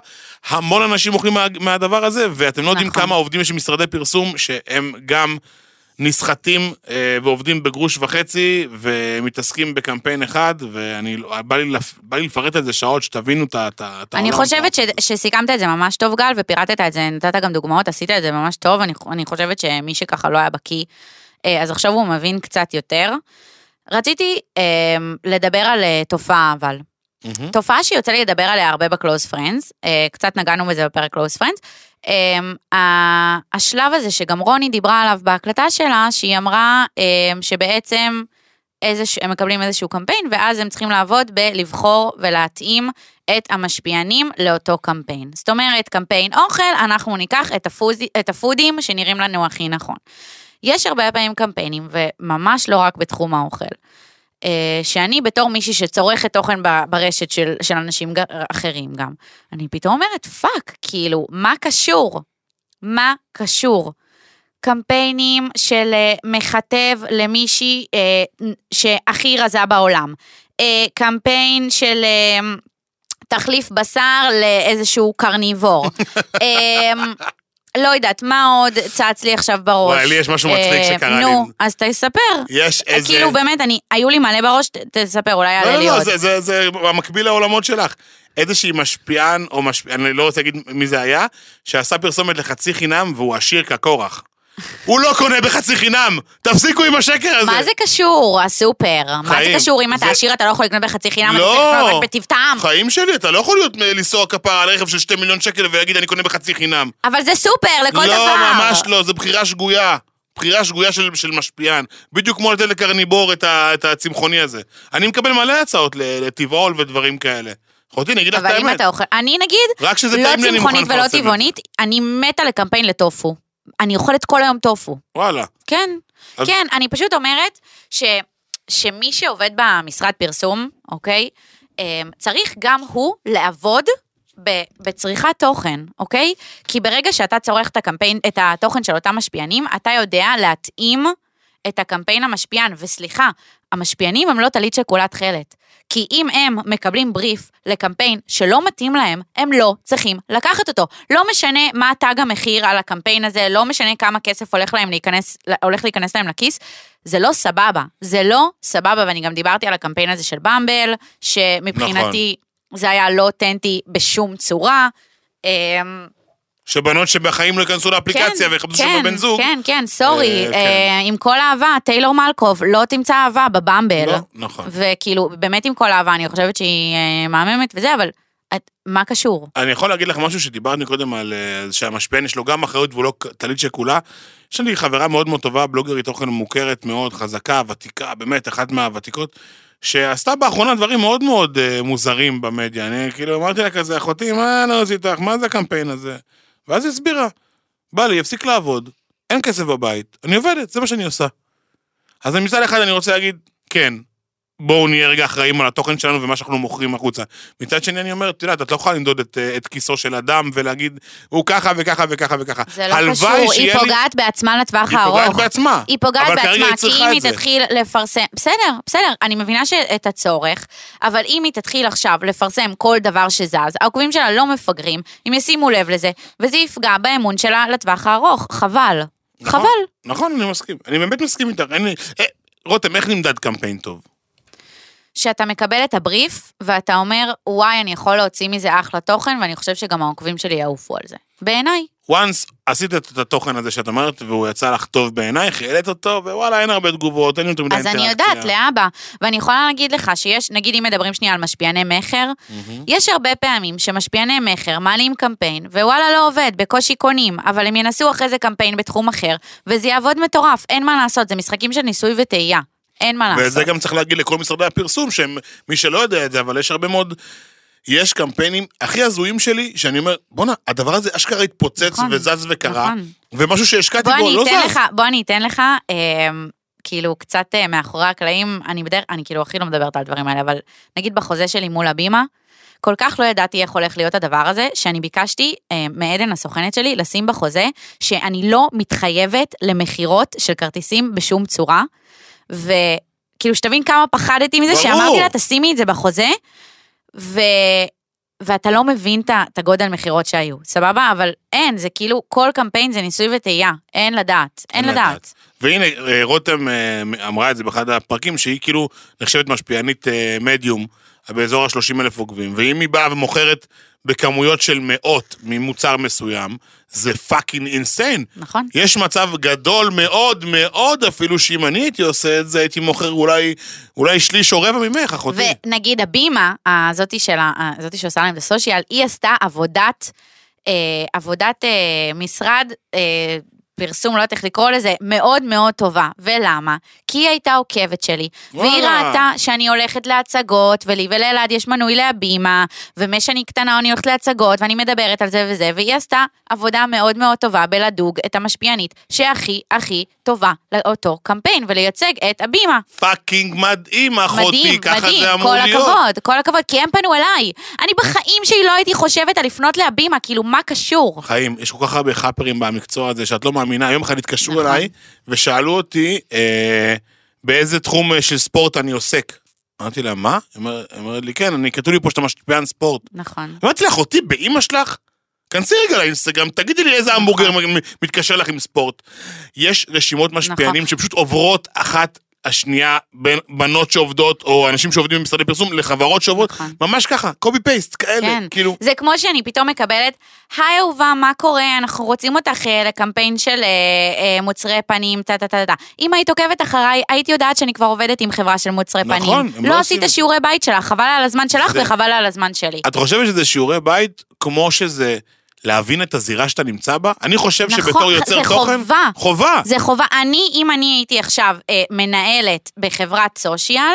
המון אנשים אוכלים מה, מהדבר הזה, ואתם לא יודעים נכון. כמה עובדים יש במשרדי פרסום, שהם גם נסחטים אה, ועובדים בגרוש וחצי, ומתעסקים בקמפיין אחד, ואני, בא לי, בא לי לפרט על זה שעות, שתבינו את ה- את ה- את אני העולם חושבת. ש, שסיכמת את זה ממש טוב, גל, ופירטת את זה, נתת גם דוגמאות, עשית את זה ממש טוב, אני, אני חושבת שמי שככה לא היה בקיא, אה, אז עכשיו הוא מבין קצת יותר. רציתי אה, לדבר על אה, תופעה, אבל. מהמם. תופעה שיוצא לי לדבר עליה הרבה ב close friends, קצת נגענו בזה בפרק close friends. השלב הזה שגם רוני דיברה עליו בהקלטה שלה, שהיא אמרה אה, שבעצם איזוש, הם מקבלים איזשהו קמפיין, ואז הם צריכים לעבוד בלבחור ולהתאים את המשפיענים לאותו קמפיין. זאת אומרת, קמפיין אוכל, אנחנו ניקח את, הפוז, את ה foodies שנראים לנו הכי נכון. יש הרבה פעמים קמפיינים, וממש לא רק בתחום האוכל. אה, שאני בתור מישהי שצורכת תוכן ברשת של, של אנשים אחרים גם, אני פתאום אומרת, fuck, כאילו, מה קשור? מה קשור? קמפיינים של אה, מכתב למישהי אה, שהכי רזה בעולם. אה, קמפיין של אה, תחליף בשר לאיזשהו קרניבור. אה, לא יודעת, מה עוד צץ לי עכשיו בראש? וואי, לי יש משהו מצחיק אה, שקרה לי. נו, אז תספר. יש איזה... כאילו באמת, אני, היו לי מלא בראש, תספר, אולי לא, יעלה לא, לי לא, עוד. זה, זה, זה המקביל לעולמות שלך. איזושהי משפיען, או משפיען, אני לא רוצה להגיד מי זה היה, שעשה פרסומת לחצי חינם והוא עשיר כקורח. הוא לא קונה בחצי חינם! תפסיקו עם השקר הזה! מה זה קשור, הסופר? מה זה חיים, קשור אם אתה זה- עשיר, אתה לא יכול לקנות בחצי חינם, אתה לא. צריך לקנות רק בטבעם. חיים שלי, אתה לא יכול להיות לנסוע כפרה על רכב של שתי מיליון שקל ולהגיד אני קונה בחצי חינם. אבל זה סופר לכל דבר. לא, ממש לא, זו בחירה שגויה. בחירה שגויה של, של משפיען. בדיוק כמו לתת לקרניבור את, ה, את הצמחוני הזה. אני מקבל מלא הצעות ל- לטבעול ודברים כאלה. אחותי, אני אגיד לך את אבל אם האמת. אתה אוכל, אני נגיד, רק שזה לא טעים לי, אני מוכן צמחונית לפרסם ולא זה. טבעונית, אני מתה לקמפיין לטופו. אני אוכלת כל היום טופו. וואלה. כן, אז- כן, אני פשוט אומרת ש, שמי שעובד במשרד פרסום, אוקיי, אמ, צריך גם הוא לעבוד בצריכת תוכן, אוקיי? כי ברגע שאתה צורך את הקמפיין, את התוכן של אותם משפיענים, אתה יודע להתאים את הקמפיין המשפיען, וסליחה, המשפיענים הם לא טלית שכולה תכלת. כי אם הם מקבלים בריף לקמפיין שלא מתאים להם, הם לא צריכים לקחת אותו. לא משנה מה תג המחיר על הקמפיין הזה, לא משנה כמה כסף הולך, להם להיכנס, הולך להיכנס להם לכיס, זה לא סבבה. זה לא סבבה, ואני גם דיברתי על הקמפיין הזה של במבל, שמבחינתי זה היה לא אותנטי בשום צורה. שבנות שבחיים לא ייכנסו לאפליקציה ויחפשו שם בבן זוג. כן, כן, סורי, אה, כן. אה, עם כל אהבה, טיילור מלקוב, לא תמצא אהבה בבמבל. לא, נכון. וכאילו, באמת עם כל אהבה, אני חושבת שהיא אה, מהממת וזה, אבל את, מה קשור? אני יכול להגיד לך משהו שדיברנו קודם על אה, שהמשפיען יש לו גם אחריות והוא לא טלית שכולה. יש לי חברה מאוד מאוד טובה, בלוגרית תוכן מוכרת מאוד, חזקה, ותיקה, באמת, אחת מהוותיקות, שעשתה באחרונה דברים מאוד מאוד אה, מוזרים במדיה. אני כאילו אמרתי לה כזה, אחותי, מה לא עשית? מה זה הקמפיין הזה? ואז היא הסבירה, בא לי, הפסיק לעבוד, אין כסף בבית, אני עובדת, זה מה שאני עושה. אז מצד אחד אני רוצה להגיד, כן, בואו נהיה רגע אחראים על התוכן שלנו ומה שאנחנו מוכרים החוצה. מצד שני אני אומר, את יודעת, את לא יכולה למדוד את, אה, את כיסו של אדם ולהגיד, הוא ככה וככה וככה וככה. זה לא קשור, היא שיהיה לי- פוגעת בעצמה לטווח היא הארוך. פוגעת בעצמה. היא פוגעת בעצמה, היא כי אם היא. תתחיל לפרסם, בסדר, בסדר, אני מבינה ש- את הצורך, אבל אם היא תתחיל עכשיו לפרסם כל דבר שזז, העוקבים שלה לא מפגרים, הם ישימו לב לזה, וזה יפגע באמון שלה לטווח הארוך, חבל. נכון, חבל. נכון, אני מסכים. אני באמת מסכים איתך. לי... אה, רותם, איך נמדד קמפיין טוב? שאתה מקבל את הבריף, ואתה אומר, וואי, אני יכול להוציא מזה אחלה תוכן, ואני חושב שגם העוקבים שלי יעופו על זה. בעיניי. once עשית את התוכן הזה שאת אומרת, והוא יצא לך טוב בעינייך, העלית אותו, ווואלה, אין הרבה תגובות, אין יותר מדי אז אינטראקציה. אני יודעת, לאבא. ואני יכולה להגיד לך שיש, נגיד אם מדברים שנייה על משפיעני מכר, יש הרבה פעמים שמשפיעני מכר מעלים קמפיין, ווואלה לא עובד, בקושי קונים, אבל הם ינסו אחרי זה קמפיין בתחום אחר, וזה יעבוד מטורף, אין מה לעשות, זה משחקים של ניסוי וטעייה. אין מה לעשות. וזה גם צריך להגיד לכל משרדי הפרסום, שהם, מי שלא יודע את זה, אבל יש הרבה מאוד, יש קמפיינים הכי הזויים שלי, שאני אומר, בואנה, הדבר הזה אשכרה התפוצץ נכון, וזז וקרה, נכון. ומשהו שהשקעתי בו לא זז. לך, בוא אני אתן לך, אה, כאילו קצת אה, מאחורי הקלעים, אני בדרך, אני כאילו הכי לא מדברת על הדברים האלה, אבל נגיד בחוזה שלי מול הבימה, כל כך לא ידעתי איך הולך להיות הדבר הזה, שאני ביקשתי אה, מעדן הסוכנת שלי לשים בחוזה, שאני לא מתחייבת למכירות של כרטיסים בשום צורה, וכאילו שתבין כמה פחדתי מזה, ברור. שאמרתי לה, תשימי את זה בחוזה, ו... ואתה לא מבין את הגודל מכירות שהיו, סבבה? אבל אין, זה כאילו, כל קמפיין זה ניסוי וטעייה, אין לדעת, אין לדעת. והנה, אה, רותם אה, אמרה את זה באחד הפרקים, שהיא כאילו נחשבת משפיענית אה, מדיום, באזור ה-30 אלף עוקבים, ואם היא באה ומוכרת בכמויות של מאות ממוצר מסוים, זה fucking insane. נכון. יש מצב גדול מאוד מאוד אפילו שאם אני הייתי עושה את זה, הייתי מוכר אולי, אולי שליש או רבע ממך, אחותי. ונגיד הבימה, הזאתי שלה, הזאתי שעושה להם את ה social, היא עשתה עבודת, אה, עבודת אה, משרד, אה, פרסום, לא יודעת איך לקרוא לזה, מאוד מאוד טובה. ולמה? כי היא הייתה עוקבת שלי, והיא וואלה. ראתה שאני הולכת להצגות, ולי ולאלעד יש מנוי להבימה, ומשאני קטנה אני הולכת להצגות, ואני מדברת על זה וזה, והיא עשתה עבודה מאוד מאוד טובה בלדוג את המשפיענית שהכי הכי טובה לאותו קמפיין, ולייצג את הבימה. fucking מדהים, אחותי, מדהים, ככה מדהים, זה אמור כל להיות. הכבוד, כל הכבוד, כי הם פנו אליי. אני בחיים שלי לא הייתי חושבת על לפנות להבימה, כאילו, מה קשור? חיים, יש כל כך הרבה חאפרים במקצוע הזה שאת לא מאמינה. יום אחד התקשרו נכון. אליי ושאלו אותי אה, באיזה תחום אה, של ספורט אני עוסק. אמרתי להם, מה? היא אומר- היא אומרת לי, כן, אני כתוב לי פה שאתה משפיען ספורט. נכון. אמרתי לך, אותי באימא שלך? כנסי רגע לאינסטגרם, תגידי לי איזה המבורגר מ- מתקשר לך עם ספורט. יש רשימות משפיענים נכון. שפשוט עוברות אחת השנייה בין בנות שעובדות, או אנשים שעובדים במשרדי פרסום, לחברות שעובדות, נכון. ממש ככה, קובי פייסט, כאלה, כן. כאילו. זה כמו שאני פתאום מקבלת, היי אהובה, מה קורה? אנחנו רוצים אותך אה, לקמפיין של אה, אה, מוצרי פנים, טה טה טה טה. אם היית עוקבת אחריי, הייתי יודעת שאני כבר עובדת עם חברה של מוצרי נכון, פנים. הם לא לא עשית. שיעורי בית שלך, חבל על הזמן שלך זה- וחבל על הזמן שלי. את חושבת שזה שיעורי בית כמו שזה להבין את הזירה שאתה נמצא בה? אני חושב נכון, שבתור יוצר זה תוכן... חובה. חובה. זה חובה. אני, אם אני הייתי עכשיו אה, מנהלת בחברת סושיאל,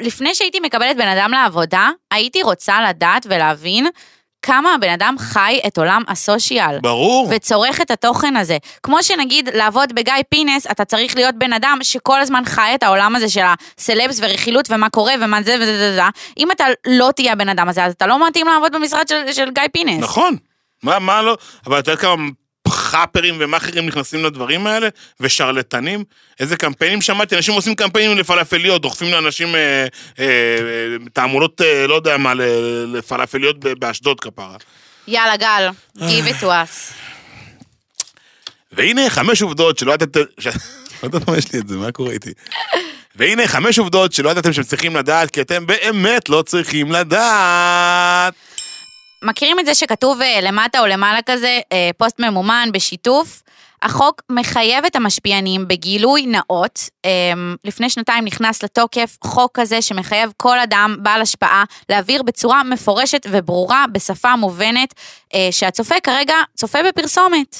לפני שהייתי מקבלת בן אדם לעבודה, הייתי רוצה לדעת ולהבין כמה הבן אדם חי את עולם הסושיאל. ברור. וצורך את התוכן הזה. כמו שנגיד, לעבוד בגיא פינס, אתה צריך להיות בן אדם שכל הזמן חי את העולם הזה של הסלבס ורכילות ומה קורה ומה זה וזה וזה. אם אתה לא תהיה הבן אדם הזה, אז אתה לא מתאים לעבוד במשרד של, של גיא פינס. נכון. מה, מה לא... אבל את יודעת כמה חאפרים ומאכערים נכנסים לדברים האלה? ושרלטנים? איזה קמפיינים שמעתי? אנשים עושים קמפיינים לפלאפליות, דוחפים לאנשים אה, אה, אה, תעמולות, אה, לא יודע מה, לפלאפליות באשדוד כפרה. יאללה, גל, give it to us. והנה חמש עובדות שלא ידעתם... לא יודעת מה יש לי את זה, מה קורה איתי? והנה חמש עובדות שלא ידעתם שהם צריכים לדעת, כי אתם באמת לא צריכים לדעת. מכירים את זה שכתוב אה, למטה או למעלה כזה, אה, פוסט ממומן בשיתוף? החוק מחייב את המשפיענים בגילוי נאות. אה, לפני שנתיים נכנס לתוקף חוק כזה שמחייב כל אדם בעל השפעה להעביר בצורה מפורשת וברורה, בשפה מובנת, אה, שהצופה כרגע צופה בפרסומת.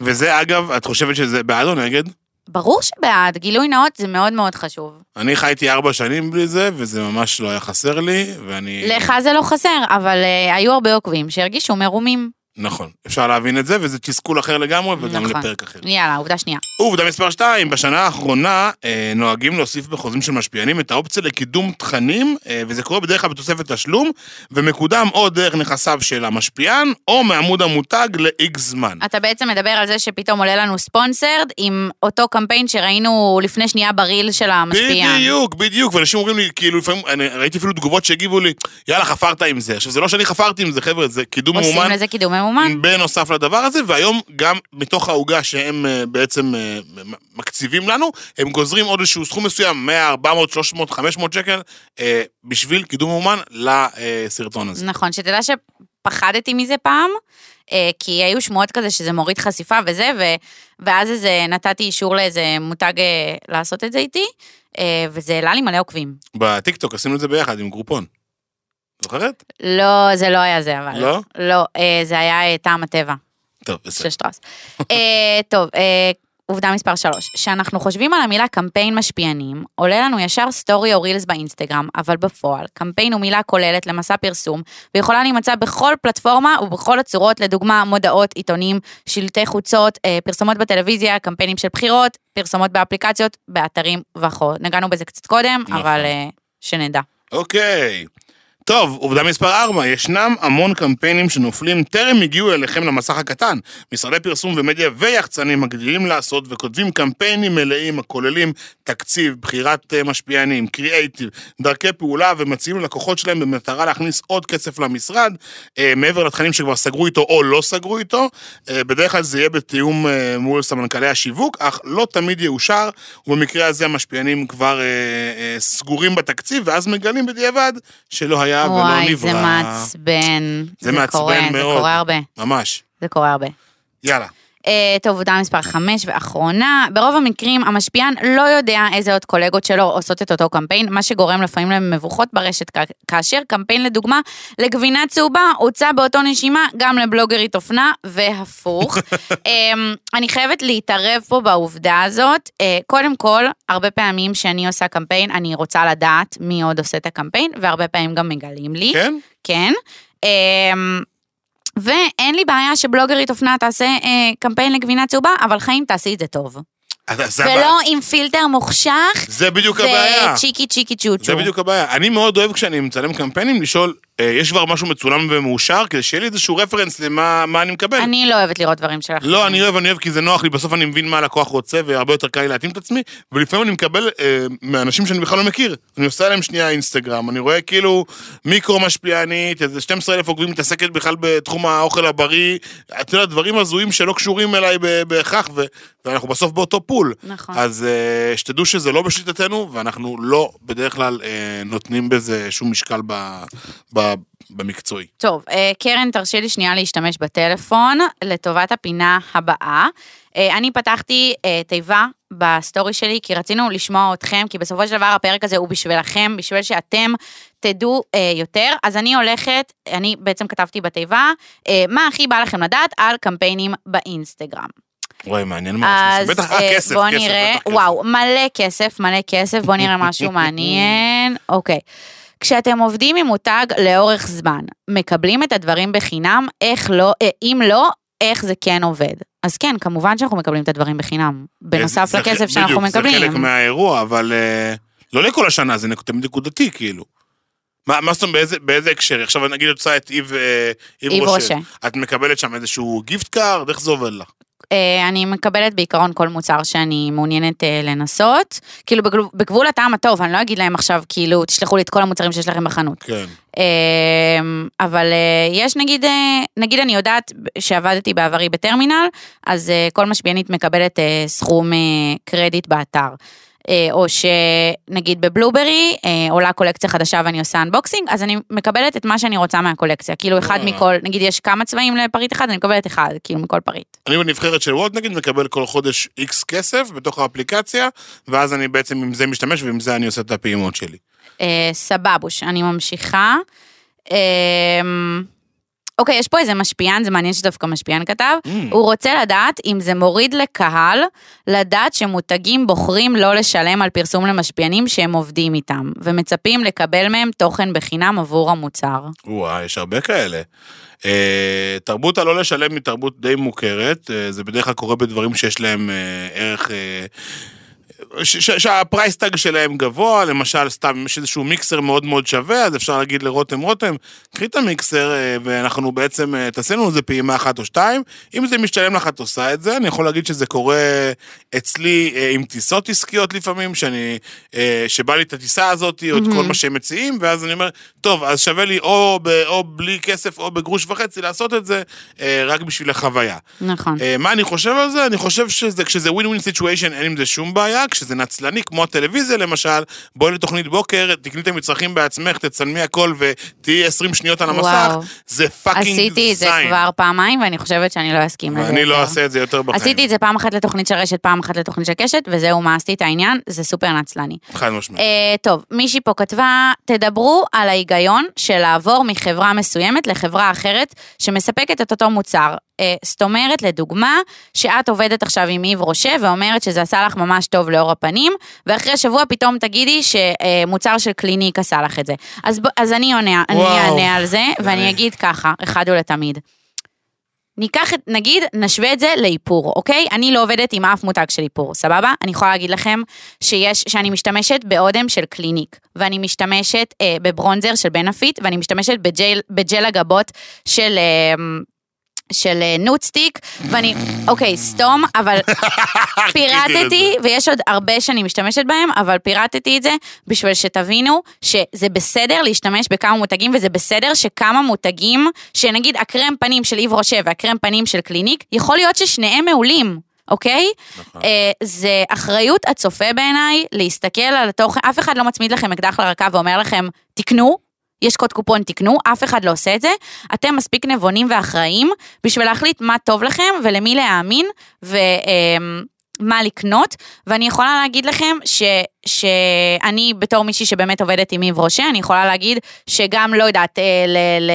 וזה אגב, את חושבת שזה בעד או נגד? ברור שבעד, גילוי נאות זה מאוד מאוד חשוב. אני חייתי ארבע שנים בלי זה, וזה ממש לא היה חסר לי, ואני... לך זה לא חסר, אבל אה, היו הרבה עוקבים שהרגישו מרומים. נכון, אפשר להבין את זה, וזה תסכול אחר לגמרי, וגם נכון. לפרק אחר. יאללה, עובדה שנייה. עובדה מספר 2, בשנה האחרונה אה, נוהגים להוסיף בחוזים של משפיענים את האופציה לקידום תכנים, אה, וזה קורה בדרך כלל בתוספת תשלום, ומקודם או דרך נכסיו של המשפיען, או מעמוד המותג ל-X זמן. אתה בעצם מדבר על זה שפתאום עולה לנו ספונסרד עם אותו קמפיין שראינו לפני שנייה בריל של המשפיען. בדיוק, בדיוק, ואנשים אומרים לי, כאילו, לפעמים, אני ראיתי אפילו תגובות שהגיבו לי, יאללה, חפרת עם זה. עכשיו, זה לא שאני חפרתי עם זה, חבר'ה, זה קידום עושים ממומן. לזה קידום ממומן. בנוסף לדבר הזה, והיום גם מתוך העוגה שהם אה, בעצם אה, מקציבים לנו, הם גוזרים עוד איזשהו סכום מסוים, 100, 400, 300, 500 שקל, אה, בשביל קידום ממומן לסרטון הזה. נכון, שתדע שפחדתי מזה פעם, כי היו שמועות כזה שזה מוריד חשיפה וזה, ו, ואז איזה, נתתי אישור לאיזה מותג לעשות את זה איתי, וזה העלה לי מלא עוקבים. בטיקטוק עשינו את זה ביחד עם גרופון. זוכרת? לא, זה לא היה זה, אבל. לא? לא, אה, זה היה אה, טעם הטבע טוב, בסדר. של שטראוס. אה, טוב, עובדה מספר 3, כשאנחנו חושבים על המילה קמפיין משפיענים, עולה לנו ישר סטורי או רילס באינסטגרם, אבל בפועל, קמפיין הוא מילה כוללת למסע פרסום, ויכולה להימצא בכל פלטפורמה ובכל הצורות, לדוגמה מודעות, עיתונים, שלטי חוצות, פרסומות בטלוויזיה, קמפיינים של בחירות, פרסומות באפליקציות, באתרים וכו'. נגענו בזה קצת קודם, נכון. אבל שנדע. אוקיי. טוב, עובדה מספר 4, ישנם המון קמפיינים שנופלים טרם הגיעו אליכם למסך הקטן. משרדי פרסום ומדיה ויחצנים מגדילים לעשות וכותבים קמפיינים מלאים הכוללים תקציב, בחירת אה, משפיענים, קריאייטיב, דרכי פעולה ומציעים ללקוחות שלהם במטרה להכניס עוד כסף למשרד, אה, מעבר לתכנים שכבר סגרו איתו או לא סגרו איתו. אה, בדרך כלל זה יהיה בתיאום מול סמנכ"לי השיווק, אך לא תמיד יאושר, ובמקרה הזה המשפיענים כבר סגורים בתקציב, ואז מגלים בדיעבד שלא היה ולא נברא. וואי, זה מעצבן. זה מעצבן קורה, מאוד. זה קורה הרבה. ממש. זה קורה הרבה. יאללה. אה, טוב, עובדה מספר 5 ואחרונה, ברוב המקרים המשפיען לא יודע איזה עוד קולגות שלו עושות את אותו קמפיין, מה שגורם לפעמים למבוכות ברשת, כאשר קמפיין לדוגמה לגבינה צהובה הוצע באותו נשימה גם לבלוגרית אופנה והפוך. אה, אני חייבת להתערב פה בעובדה הזאת. אה, קודם כל, הרבה פעמים שאני עושה קמפיין, אני רוצה לדעת מי עוד עושה את הקמפיין, והרבה פעמים גם מגלים לי. כן? כן. ואין לי בעיה שבלוגרית אופנה תעשה אה, קמפיין לגבינה צהובה, אבל חיים תעשי את זה טוב. ולא עם פילטר מוחשך, זה בדיוק הבעיה. וצ'יקי צ'יקי צ'וצ'ו. זה בדיוק הבעיה. אני מאוד אוהב כשאני מצלם קמפיינים לשאול, יש כבר משהו מצולם ומאושר, כדי שיהיה לי איזשהו רפרנס למה מה אני מקבל. אני לא אוהבת לראות דברים שלך. לא, אני אוהב, אני אוהב כי זה נוח לי, בסוף אני מבין מה הלקוח רוצה, והרבה יותר קל לי להתאים את עצמי, ולפעמים אני מקבל אה, מאנשים שאני בכלל לא מכיר. אני עושה להם שנייה אינסטגרם, אני רואה כאילו מיקרו משפיענית, איזה 12 אלף עוקבים מתעסקת בכלל בתחום האוכל הבריא, אתה יודע, דברים הזויים שלא קשורים אליי בהכרח, ו- ואנחנו בסוף באותו pool. נכון. אז אה, שתדעו שזה לא בשליטתנו, ואנחנו לא בדרך כלל אה, נותנים בזה שום משקל ב- ב- במקצועי. טוב, אה, קרן, תרשי לי שנייה להשתמש בטלפון לטובת הפינה הבאה. אה, אני פתחתי אה, תיבה בסטורי שלי, כי רצינו לשמוע אתכם, כי בסופו של דבר הפרק הזה הוא בשבילכם, בשביל שאתם תדעו אה, יותר. אז אני הולכת, אני בעצם כתבתי בתיבה, אה, מה הכי בא לכם לדעת על קמפיינים באינסטגרם. וואי, מעניין ממש. אז בטח, אה, כסף, בוא כסף, נראה, בטח כסף. וואו, מלא כסף, מלא כסף, בוא נראה משהו מעניין. אוקיי. כשאתם עובדים עם מותג לאורך זמן, מקבלים את הדברים בחינם, איך לא, אה, אם לא, איך זה כן עובד. אז כן, כמובן שאנחנו מקבלים את הדברים בחינם, בנוסף זה- לכסף בדיוק, שאנחנו זה חלק מקבלים. מהאירוע, אבל אה, לא לכל השנה, זה תמיד נקודתי, כאילו. מה מה זאת אומרת, באיזה- באיזה הקשר? עכשיו נגיד את עושה את איב אה, איב איב רושה. רושה. את מקבלת שם איזשהו gift card? איך זה עובד לך? אה, אני מקבלת בעיקרון כל מוצר שאני מעוניינת אה, לנסות. כאילו בגבול- הטעם הטוב, אני לא אגיד להם עכשיו, כאילו, תשלחו לי את כל המוצרים שיש לכם בחנות. כן. אמ, אבל אה, יש נגיד, נגיד אני יודעת שעבדתי בעברי בטרמינל, אז כל משפיענית מקבלת סכום קרדיט באתר. אה, או שנגיד בבלוברי אה, עולה קולקציה חדשה ואני עושה unboxing, אז אני מקבלת את מה שאני רוצה מהקולקציה. כאילו אחד וואלה. מכל, נגיד יש כמה צבעים לפריט אחד, אני מקבלת אחד, כאילו מכל פריט. אני בנבחרת של וולט נגיד מקבל כל חודש איקס כסף בתוך האפליקציה, ואז אני בעצם עם זה משתמש ועם זה אני עושה את הפעימות שלי. אה, סבבוש, אני ממשיכה. אוקיי, יש פה איזה משפיען, זה מעניין שדווקא משפיען כתב. Mm. הוא רוצה לדעת אם זה מוריד לקהל לדעת שמותגים בוחרים לא לשלם על פרסום למשפיענים שהם עובדים איתם, ומצפים לקבל מהם תוכן בחינם עבור המוצר. וואי, יש הרבה כאלה. אה, תרבות הלא לשלם היא תרבות די מוכרת, אה, זה בדרך כלל קורה בדברים שיש להם אה, ערך... אה, ש- ש- שה price tag שלהם גבוה, למשל סתם יש איזשהו מיקסר מאוד מאוד שווה, אז אפשר להגיד לרותם, רותם, קחי את המיקסר אה, ואנחנו בעצם, אה, תעשה לנו איזה פעימה אחת או שתיים, אם זה משתלם לך את עושה את זה, אני יכול להגיד שזה קורה אצלי אה, עם טיסות עסקיות לפעמים, שאני, שבא לי את הטיסה הזאת, או את כל מה שהם מציעים, ואז אני אומר, טוב, אז שווה לי או, ב, או בלי כסף או בגרוש וחצי לעשות את זה, רק בשביל החוויה. נכון. מה אני חושב על זה? אני חושב שזה, כשזה ווין ווין סיטואשן אין עם זה שום בעיה, כשזה נצלני, כמו הטלוויזיה למשל, בואי לתוכנית בוקר, תקני את המצרכים בעצמך, תצלמי הכל ותהיי 20 שניות על המסך, וואו. זה fucking זין. עשיתי את זה כבר פעמיים, ואני חושבת שאני לא אסכים לזה. ואני לא. אעשה את זה יותר בחיים. עשיתי את זה פעם אחת לתוכנית של רשת, פעם אחת לתוכנית של קשת, וזהו, מאסתי את העניין, זה סופר נצלני. חד משמעית. אה, טוב, מישהי פה כתבה, תדברו על ההיגיון של לעבור מחברה מסוימת לחברה אחרת שמספקת את אותו מוצר. אה, זאת אומרת, לדוגמה, שאת עובדת עכשיו עם איב רושה ואומרת שזה עשה לך ממש טוב לעור הפנים, ואחרי שבוע פתאום תגידי שמוצר של קליניק עשה לך את זה. אז, אז אני עונה, אני. אענה על זה, ואני אני- אגיד ככה, אחד ולתמיד. ניקח נגיד, נשווה את זה לאיפור, אוקיי? אני לא עובדת עם אף מותג של איפור, סבבה? אני יכולה להגיד לכם שיש, שאני משתמשת באודם של קליניק, ואני משתמשת אה, בברונזר של בנפיט, ואני משתמשת בג'ל, בג'ל הגבות של... אה, של אה, נוטסטיק, ואני, אוקיי, סתם, אבל פירטתי, ויש עוד הרבה שאני משתמשת בהם, אבל פירטתי את זה בשביל שתבינו שזה בסדר להשתמש בכמה מותגים, וזה בסדר שכמה מותגים, שנגיד הקרם פנים של איב רושה והקרם פנים של קליניק, יכול להיות ששניהם מעולים. אוקיי? נכון. אה, זה אחריות הצופה בעיניי להסתכל על התוכן, אף אחד לא מצמיד לכם אקדח לרקה ואומר לכם, תקנו, יש קוד קופון, תקנו, אף אחד לא עושה את זה. אתם מספיק נבונים ואחראיים בשביל להחליט מה טוב לכם ולמי להאמין ומה לקנות. ואני יכולה להגיד לכם ש, שאני בתור מישהי שבאמת עובדת עם איב רושה, אני יכולה להגיד שגם, לא יודעת, אה, ל-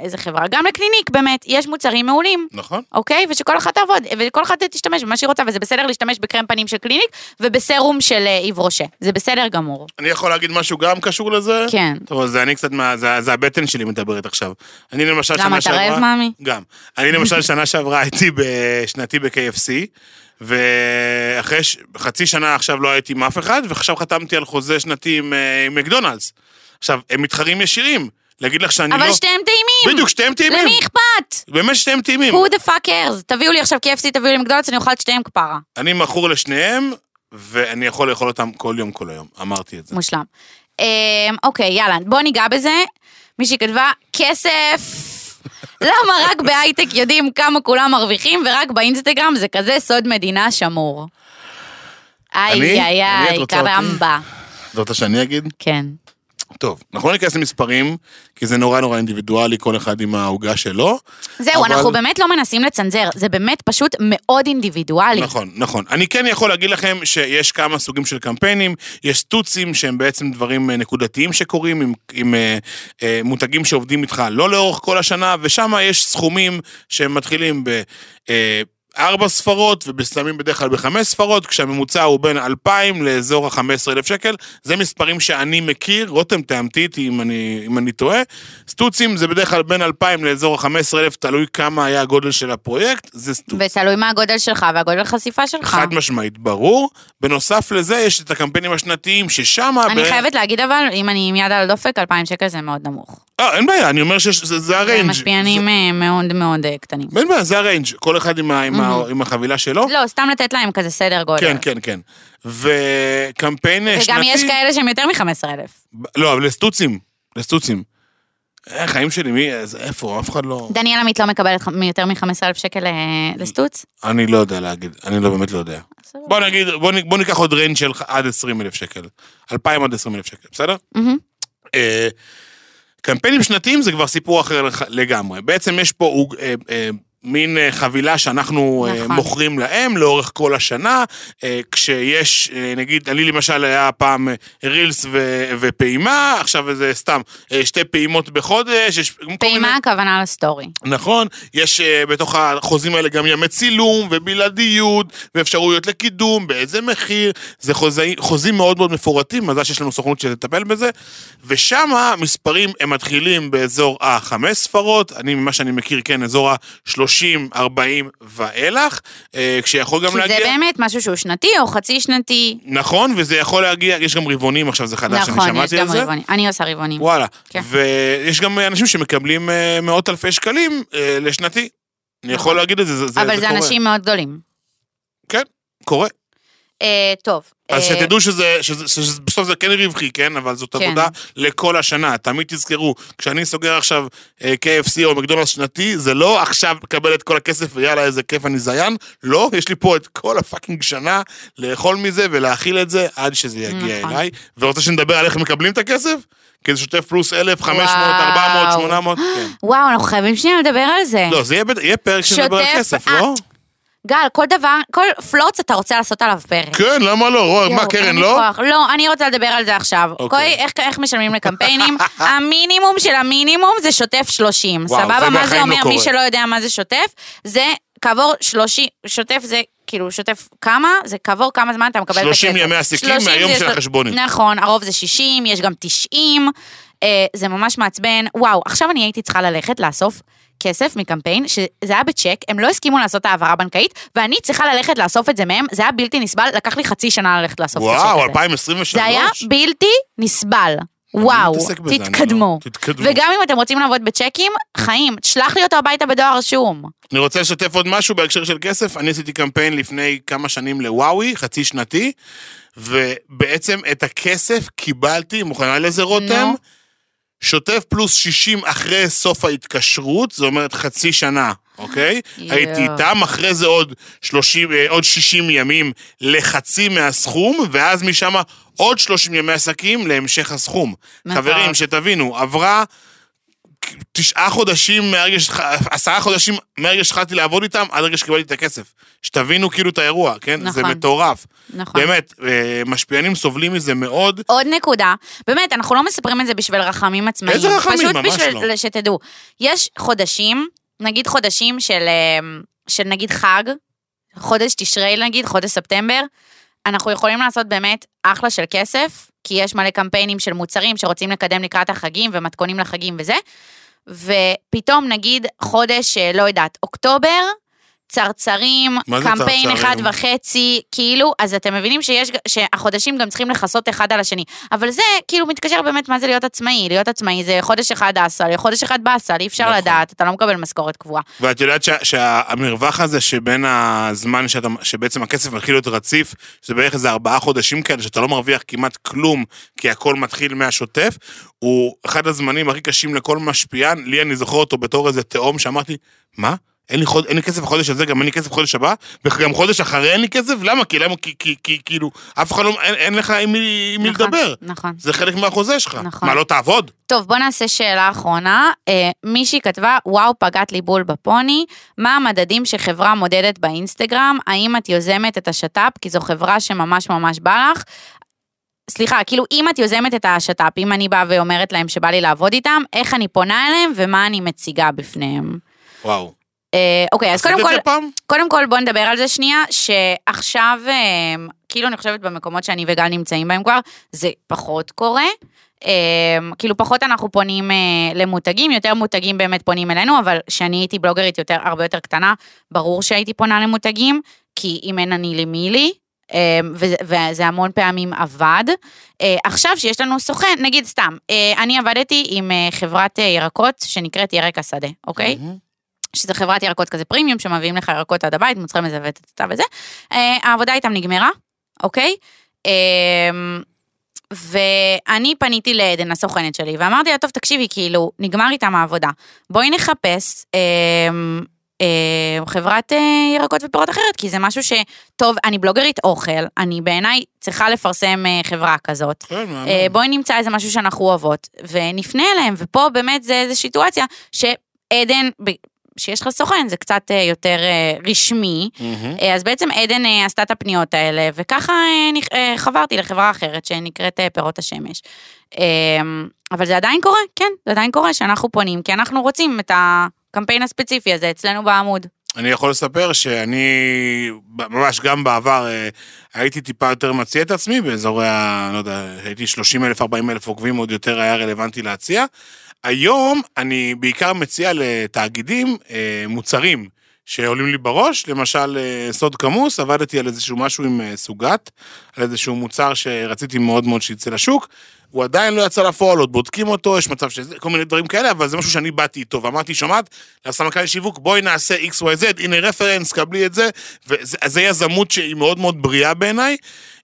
לאיזה חברה, גם לקליניק באמת, יש מוצרים מעולים. נכון. אוקיי? ושכל אחת תעבוד, וכל אחת תשתמש במה שהיא רוצה, וזה בסדר להשתמש בקרם פנים של קליניק ובסרום של אה, איב רושה. זה בסדר גמור. אני יכול להגיד משהו גם קשור לזה? כן. טוב, זה אני קצת מה... זה, זה הבטן שלי מדברת עכשיו. אני למשל למה, שנה אתה שעברה... רעב, מאמי? גם. אני למשל שנה שעברה הייתי בשנתי ב-KFC, ואחרי ש... חצי שנה עכשיו לא הייתי עם אף אחד, ועכשיו חתמתי על חוזה שנתי עם, אה, עם מקדונלדס. עכשיו, הם מתחרים ישירים. להגיד לך שאני לא... אבל שתיהם טעימים! בדיוק, שתיהם טעימים. למי אכפת? באמת שתיהם טעימים. who the fuck cares? תביאו לי עכשיו KFC, תביאו לי מקדונלדס, אני אוכל את שתיהם כפרה. אני מכור לשניהם, ואני יכול לאכול אותם כל יום, כל היום. אמרתי את זה. מושלם. אמ, אוקיי, יאללה, בוא ניגע בזה. מישהי כתבה, כסף. למה רק בהייטק יודעים כמה כולם מרוויחים, ורק באינסטגרם זה כזה סוד מדינה שמור. איי, איי, את איי? קרמבה. אתה רוצה שאני אגיד? כן. טוב, אנחנו לא ניכנס למספרים, כי זה נורא נורא אינדיבידואלי, כל אחד עם העוגה שלו. זהו, אבל- אנחנו באמת לא מנסים לצנזר, זה באמת פשוט מאוד אינדיבידואלי. נכון, נכון. אני כן יכול להגיד לכם שיש כמה סוגים של קמפיינים, יש סטוצים שהם בעצם דברים אה, נקודתיים שקורים עם, עם אה, אה, מותגים שעובדים איתך לא לאורך כל השנה, ושם יש סכומים שהם מתחילים ב... אה, ארבע ספרות ומסיימים בדרך כלל בחמש ספרות, כשהממוצע הוא בין 2,000 לאזור ה-15,000 שקל. זה מספרים שאני מכיר, רותם תאמתי איתי אם אני, אם אני טועה. סטוצים זה בדרך כלל בין 2,000 לאזור ה-15,000, תלוי כמה היה הגודל של הפרויקט, זה סטוץ. ותלוי מה הגודל שלך והגודל חשיפה שלך. חד משמעית, ברור. בנוסף לזה, יש את הקמפיינים השנתיים, ששם... אני חייבת להגיד אבל, אם אני עם יד על הדופק, 2,000 שקל זה מאוד נמוך. אה, אין בעיה, אני אומר שזה זה זה הריינג'. משפיענים אה, מאוד מאוד אה, קטנים. זה- אין בעיה, זה הריינג'. כל אחד עם ה- עם ה- עם החבילה שלו. לא, סתם לתת להם כזה סדר גודל. כן, כן, כן. וקמפיין שנתי... וגם יש כאלה שהם יותר מ-15,000. לא, אבל לסטוצים. לסטוצים. אה, חיים שלי, מי... איפה? אף אחד לא... דניאל עמית לא מקבלת יותר מ-15,000 שקל אה, לסטוץ? אני לא יודע להגיד. אני לא באמת לא יודע. בוא נגיד, בוא נ- בוא ניקח עוד ריינג' של עד 20 אלף שקל. 2,000 עד 20 אלף שקל, בסדר? אה, קמפיינים שנתיים זה כבר סיפור אחר לגמרי. בעצם יש פה, אה, אה, מין אה, חבילה שאנחנו אה, נכון. מוכרים להם לאורך כל השנה, אה, כשיש, נגיד, אני למשל היה פעם רילס ו- ופעימה, עכשיו זה סתם שתי פעימות בחודש, יש כל מיני- פעימה הכוונה לסטורי. נכון, יש בתוך החוזים האלה גם ימי צילום ובלעדיות ואפשרויות לקידום, באיזה מחיר, זה חוזי, חוזים מאוד מאוד מפורטים, מזל שיש לנו סוכנות שתטפל בזה, ושם המספרים הם מתחילים באזור החמש ספרות, אני ממה שאני מכיר, כן, אזור ה-30-40 ואילך, uh, כשיכול גם כי להגיע... זה באמת משהו שהוא שנתי או חצי שנתי. נכון, וזה יכול להגיע, יש גם רבעונים עכשיו, זה חדש, אני נכון, יש שמעתי על גם זה. רבעונים. אני עושה רבעונים. וואלה. כן. ויש גם אנשים שמקבלים אה, מאות אלפי שקלים אה, לשנתי. אני יכול להגיד את זה, זה, זה, אבל זה קורה. אנשים מאוד גדולים. כן, קורה. אה, טוב. אז אה, שתדעו שזה, שזה, שזה, שבסוף זה כן רווחי, כן? אבל זאת כן. עבודה לכל השנה. תמיד תזכרו, כשאני סוגר עכשיו אה, KFC או מקדונלדס שנתי, זה לא עכשיו לקבל את כל הכסף ויאללה איזה כיף אני זיין. לא, יש לי פה את כל הפאקינג שנה לאכול מזה ולהאכיל את זה עד שזה יגיע נכון. אליי. ורוצה שנדבר על איך מקבלים את הכסף? כי זה שוטף פלוס 1,500, וואו. 400, 800, כן. וואו, אנחנו חייבים שנייה לדבר על זה. לא, זה יהיה, יהיה פרק שנדבר על כסף, לא? גל, כל דבר, כל פלוץ אתה רוצה לעשות עליו פרק. כן, למה לא? רוא, מה, קרן, לא? כוח. לא, אני רוצה לדבר על זה עכשיו. אוקיי. אוקיי. איך, איך משלמים לקמפיינים? המינימום של המינימום זה שוטף 30. וואו, סבבה? זה מה זה לא אומר? מי קורה. שלא יודע מה זה שוטף, זה כעבור 30, שוטף זה כאילו שוטף כמה? זה כעבור כמה זמן אתה מקבל את הכסף. 30 ימי עסקים 30 מהיום של של- החשבונית. נכון, הרוב זה 60, יש גם 90. אה, זה ממש מעצבן. וואו, עכשיו אני הייתי צריכה ללכת לאסוף כסף מקמפיין, שזה היה בצ'ק, הם לא הסכימו לעשות העברה הבנקית, ואני צריכה ללכת לאסוף את זה מהם, זה היה בלתי נסבל, לקח לי חצי שנה ללכת לאסוף את הצ'ק הזה. וואו, 2023? זה היה בלתי נסבל. וואו, בזה, אני תתקדמו. לא- תתקדמו. וגם אם אתם רוצים לעבוד בצ'קים, חיים, תשלח לי אותו הביתה בדואר רשום. אני רוצה לשתף עוד משהו בהקשר של כסף. אני עשיתי קמפיין לפני כמה שנים לוואוי, חצי שנתי, ובעצם את הכסף קיבלתי, מוכנה לזה רותם? נו. שוטף פלוס 60 אחרי סוף ההתקשרות, זאת אומרת חצי שנה, אוקיי? יואו. הייתי איתם, אחרי זה עוד 30, אה, עוד 60 ימים לחצי מהסכום, ואז משם עוד 30 ימי עסקים להמשך הסכום. מטורף. חברים, שתבינו, עברה תשעה חודשים מהרגע, ש- עשרה חודשים מהרגע שהתחלתי לעבוד איתם, עד הרגע שקיבלתי את הכסף. שתבינו כאילו את האירוע, כן? זה נכון. מטורף. נכון. באמת, אה, משפיענים סובלים מזה מאוד. עוד נקודה, באמת, אנחנו לא מספרים את זה בשביל רחמים עצמאיים. איזה רחמים? פשוט ממש בשביל לא. שתדעו. יש חודשים, נגיד חודשים של, אה, של נגיד חג, חודש תשרי נגיד, חודש ספטמבר, אנחנו יכולים לעשות באמת אחלה של כסף, כי יש מלא קמפיינים של מוצרים שרוצים לקדם לקראת החגים ומתכונים לחגים וזה, ופתאום נגיד חודש, אה, לא יודעת, אוקטובר, צרצרים, קמפיין צרצרים? אחד וחצי, כאילו, אז אתם מבינים שיש, שהחודשים גם צריכים לכסות אחד על השני. אבל זה כאילו מתקשר באמת מה זה להיות עצמאי. להיות עצמאי זה חודש אחד אסל, חודש אחד באסל, אי אפשר נכון. לדעת, אתה לא מקבל משכורת קבועה. ואת יודעת שה- שהמרווח הזה שבין הזמן שאתה, שבעצם הכסף מתחיל להיות רציף, שזה בערך איזה ארבעה חודשים כאלה, שאתה לא מרוויח כמעט כלום, כי הכל מתחיל מהשוטף, הוא אחד הזמנים הכי קשים לכל משפיען. לי אני זוכר אותו בתור איזה תהום שאמרתי, מה? אין לי, חוד, אין לי כסף בחודש הזה, גם אין לי כסף בחודש הבא, וגם חודש אחרי אין לי כסף? למה? כי למה? כי, כי, כי כאילו, אף אחד לא, אין, אין לך עם מי, נכון, לדבר. נכון. זה חלק מהחוזה שלך. נכון. מה, לא תעבוד? טוב, בוא נעשה שאלה אחרונה. אה, מישהי כתבה, וואו, פגעת לי בול בפוני. מה המדדים שחברה מודדת באינסטגרם? האם את יוזמת את השת"פ? כי זו חברה שממש ממש בא לך. סליחה, כאילו אם את יוזמת את השת"פ, אם אני באה ואומרת להם שבא לי לעבוד איתם, איך אני פונה אליהם ומה אני מציגה בפניהם. וואו. אה, אוקיי, אז קודם כל? קודם כל בוא נדבר על זה שנייה, שעכשיו, אה, כאילו אני חושבת במקומות שאני וגל נמצאים בהם כבר, זה פחות קורה. אה, כאילו פחות אנחנו פונים אה, למותגים, יותר מותגים באמת פונים אלינו, אבל כשאני הייתי בלוגרית יותר, הרבה יותר קטנה, ברור שהייתי פונה למותגים, כי אם אין אני לי מי לי. אה, וזה, המון פעמים עבד. אה, עכשיו שיש לנו סוכן, נגיד סתם, אה, אני עבדתי עם אה, חברת אה, ירקות שנקראת ירק השדה, אוקיי? שזה חברת ירקות כזה פרימיום, שמביאים לך ירקות עד הבית, מוצרי מזוונת וזה. אה, העבודה איתם נגמרה, אוקיי? אה, ואני פניתי לעדן, הסוכנת שלי, ואמרתי לה, טוב, תקשיבי, כאילו, נגמר איתם העבודה. בואי נחפש אה, אה, חברת אה, ירקות ופירות אחרת, כי זה משהו שטוב, אני בלוגרית אוכל, אני בעיניי צריכה לפרסם אה, חברה כזאת. כן. אה, בואי נמצא איזה משהו שאנחנו אוהבות, ונפנה אליהם, ופה באמת זה איזו סיטואציה שעדן, ב- שיש לך סוכן, זה קצת אה, יותר אה, רשמי. אה, אז בעצם עדן עשתה את הפניות האלה, וככה חברתי לחברה אחרת שנקראת פירות השמש. אה, אבל זה עדיין קורה, כן, זה עדיין קורה שאנחנו פונים, כי אנחנו רוצים את הקמפיין הספציפי הזה אצלנו בעמוד. אני יכול לספר שאני ממש גם בעבר הייתי טיפה יותר מציע את עצמי באזורי ה... לא יודע, הייתי 30 אלף, 40 אלף עוקבים, עוד יותר היה רלוונטי להציע. היום אני בעיקר מציע לתאגידים אה, מוצרים שעולים לי בראש, למשל אה, סוד כמוס, עבדתי על איזשהו משהו עם אה, סוגת, על איזשהו מוצר שרציתי מאוד מאוד שיצא לשוק. הוא עדיין לא יצא לפועל, עוד בודקים אותו, יש מצב שזה, כל מיני דברים כאלה, אבל זה משהו שאני באתי איתו, ואמרתי, שומעת, לסמנכ"ל שיווק, בואי נעשה XYZ, הנה רפרנס, קבלי את זה, וזה יזמות שהיא מאוד מאוד בריאה בעיניי.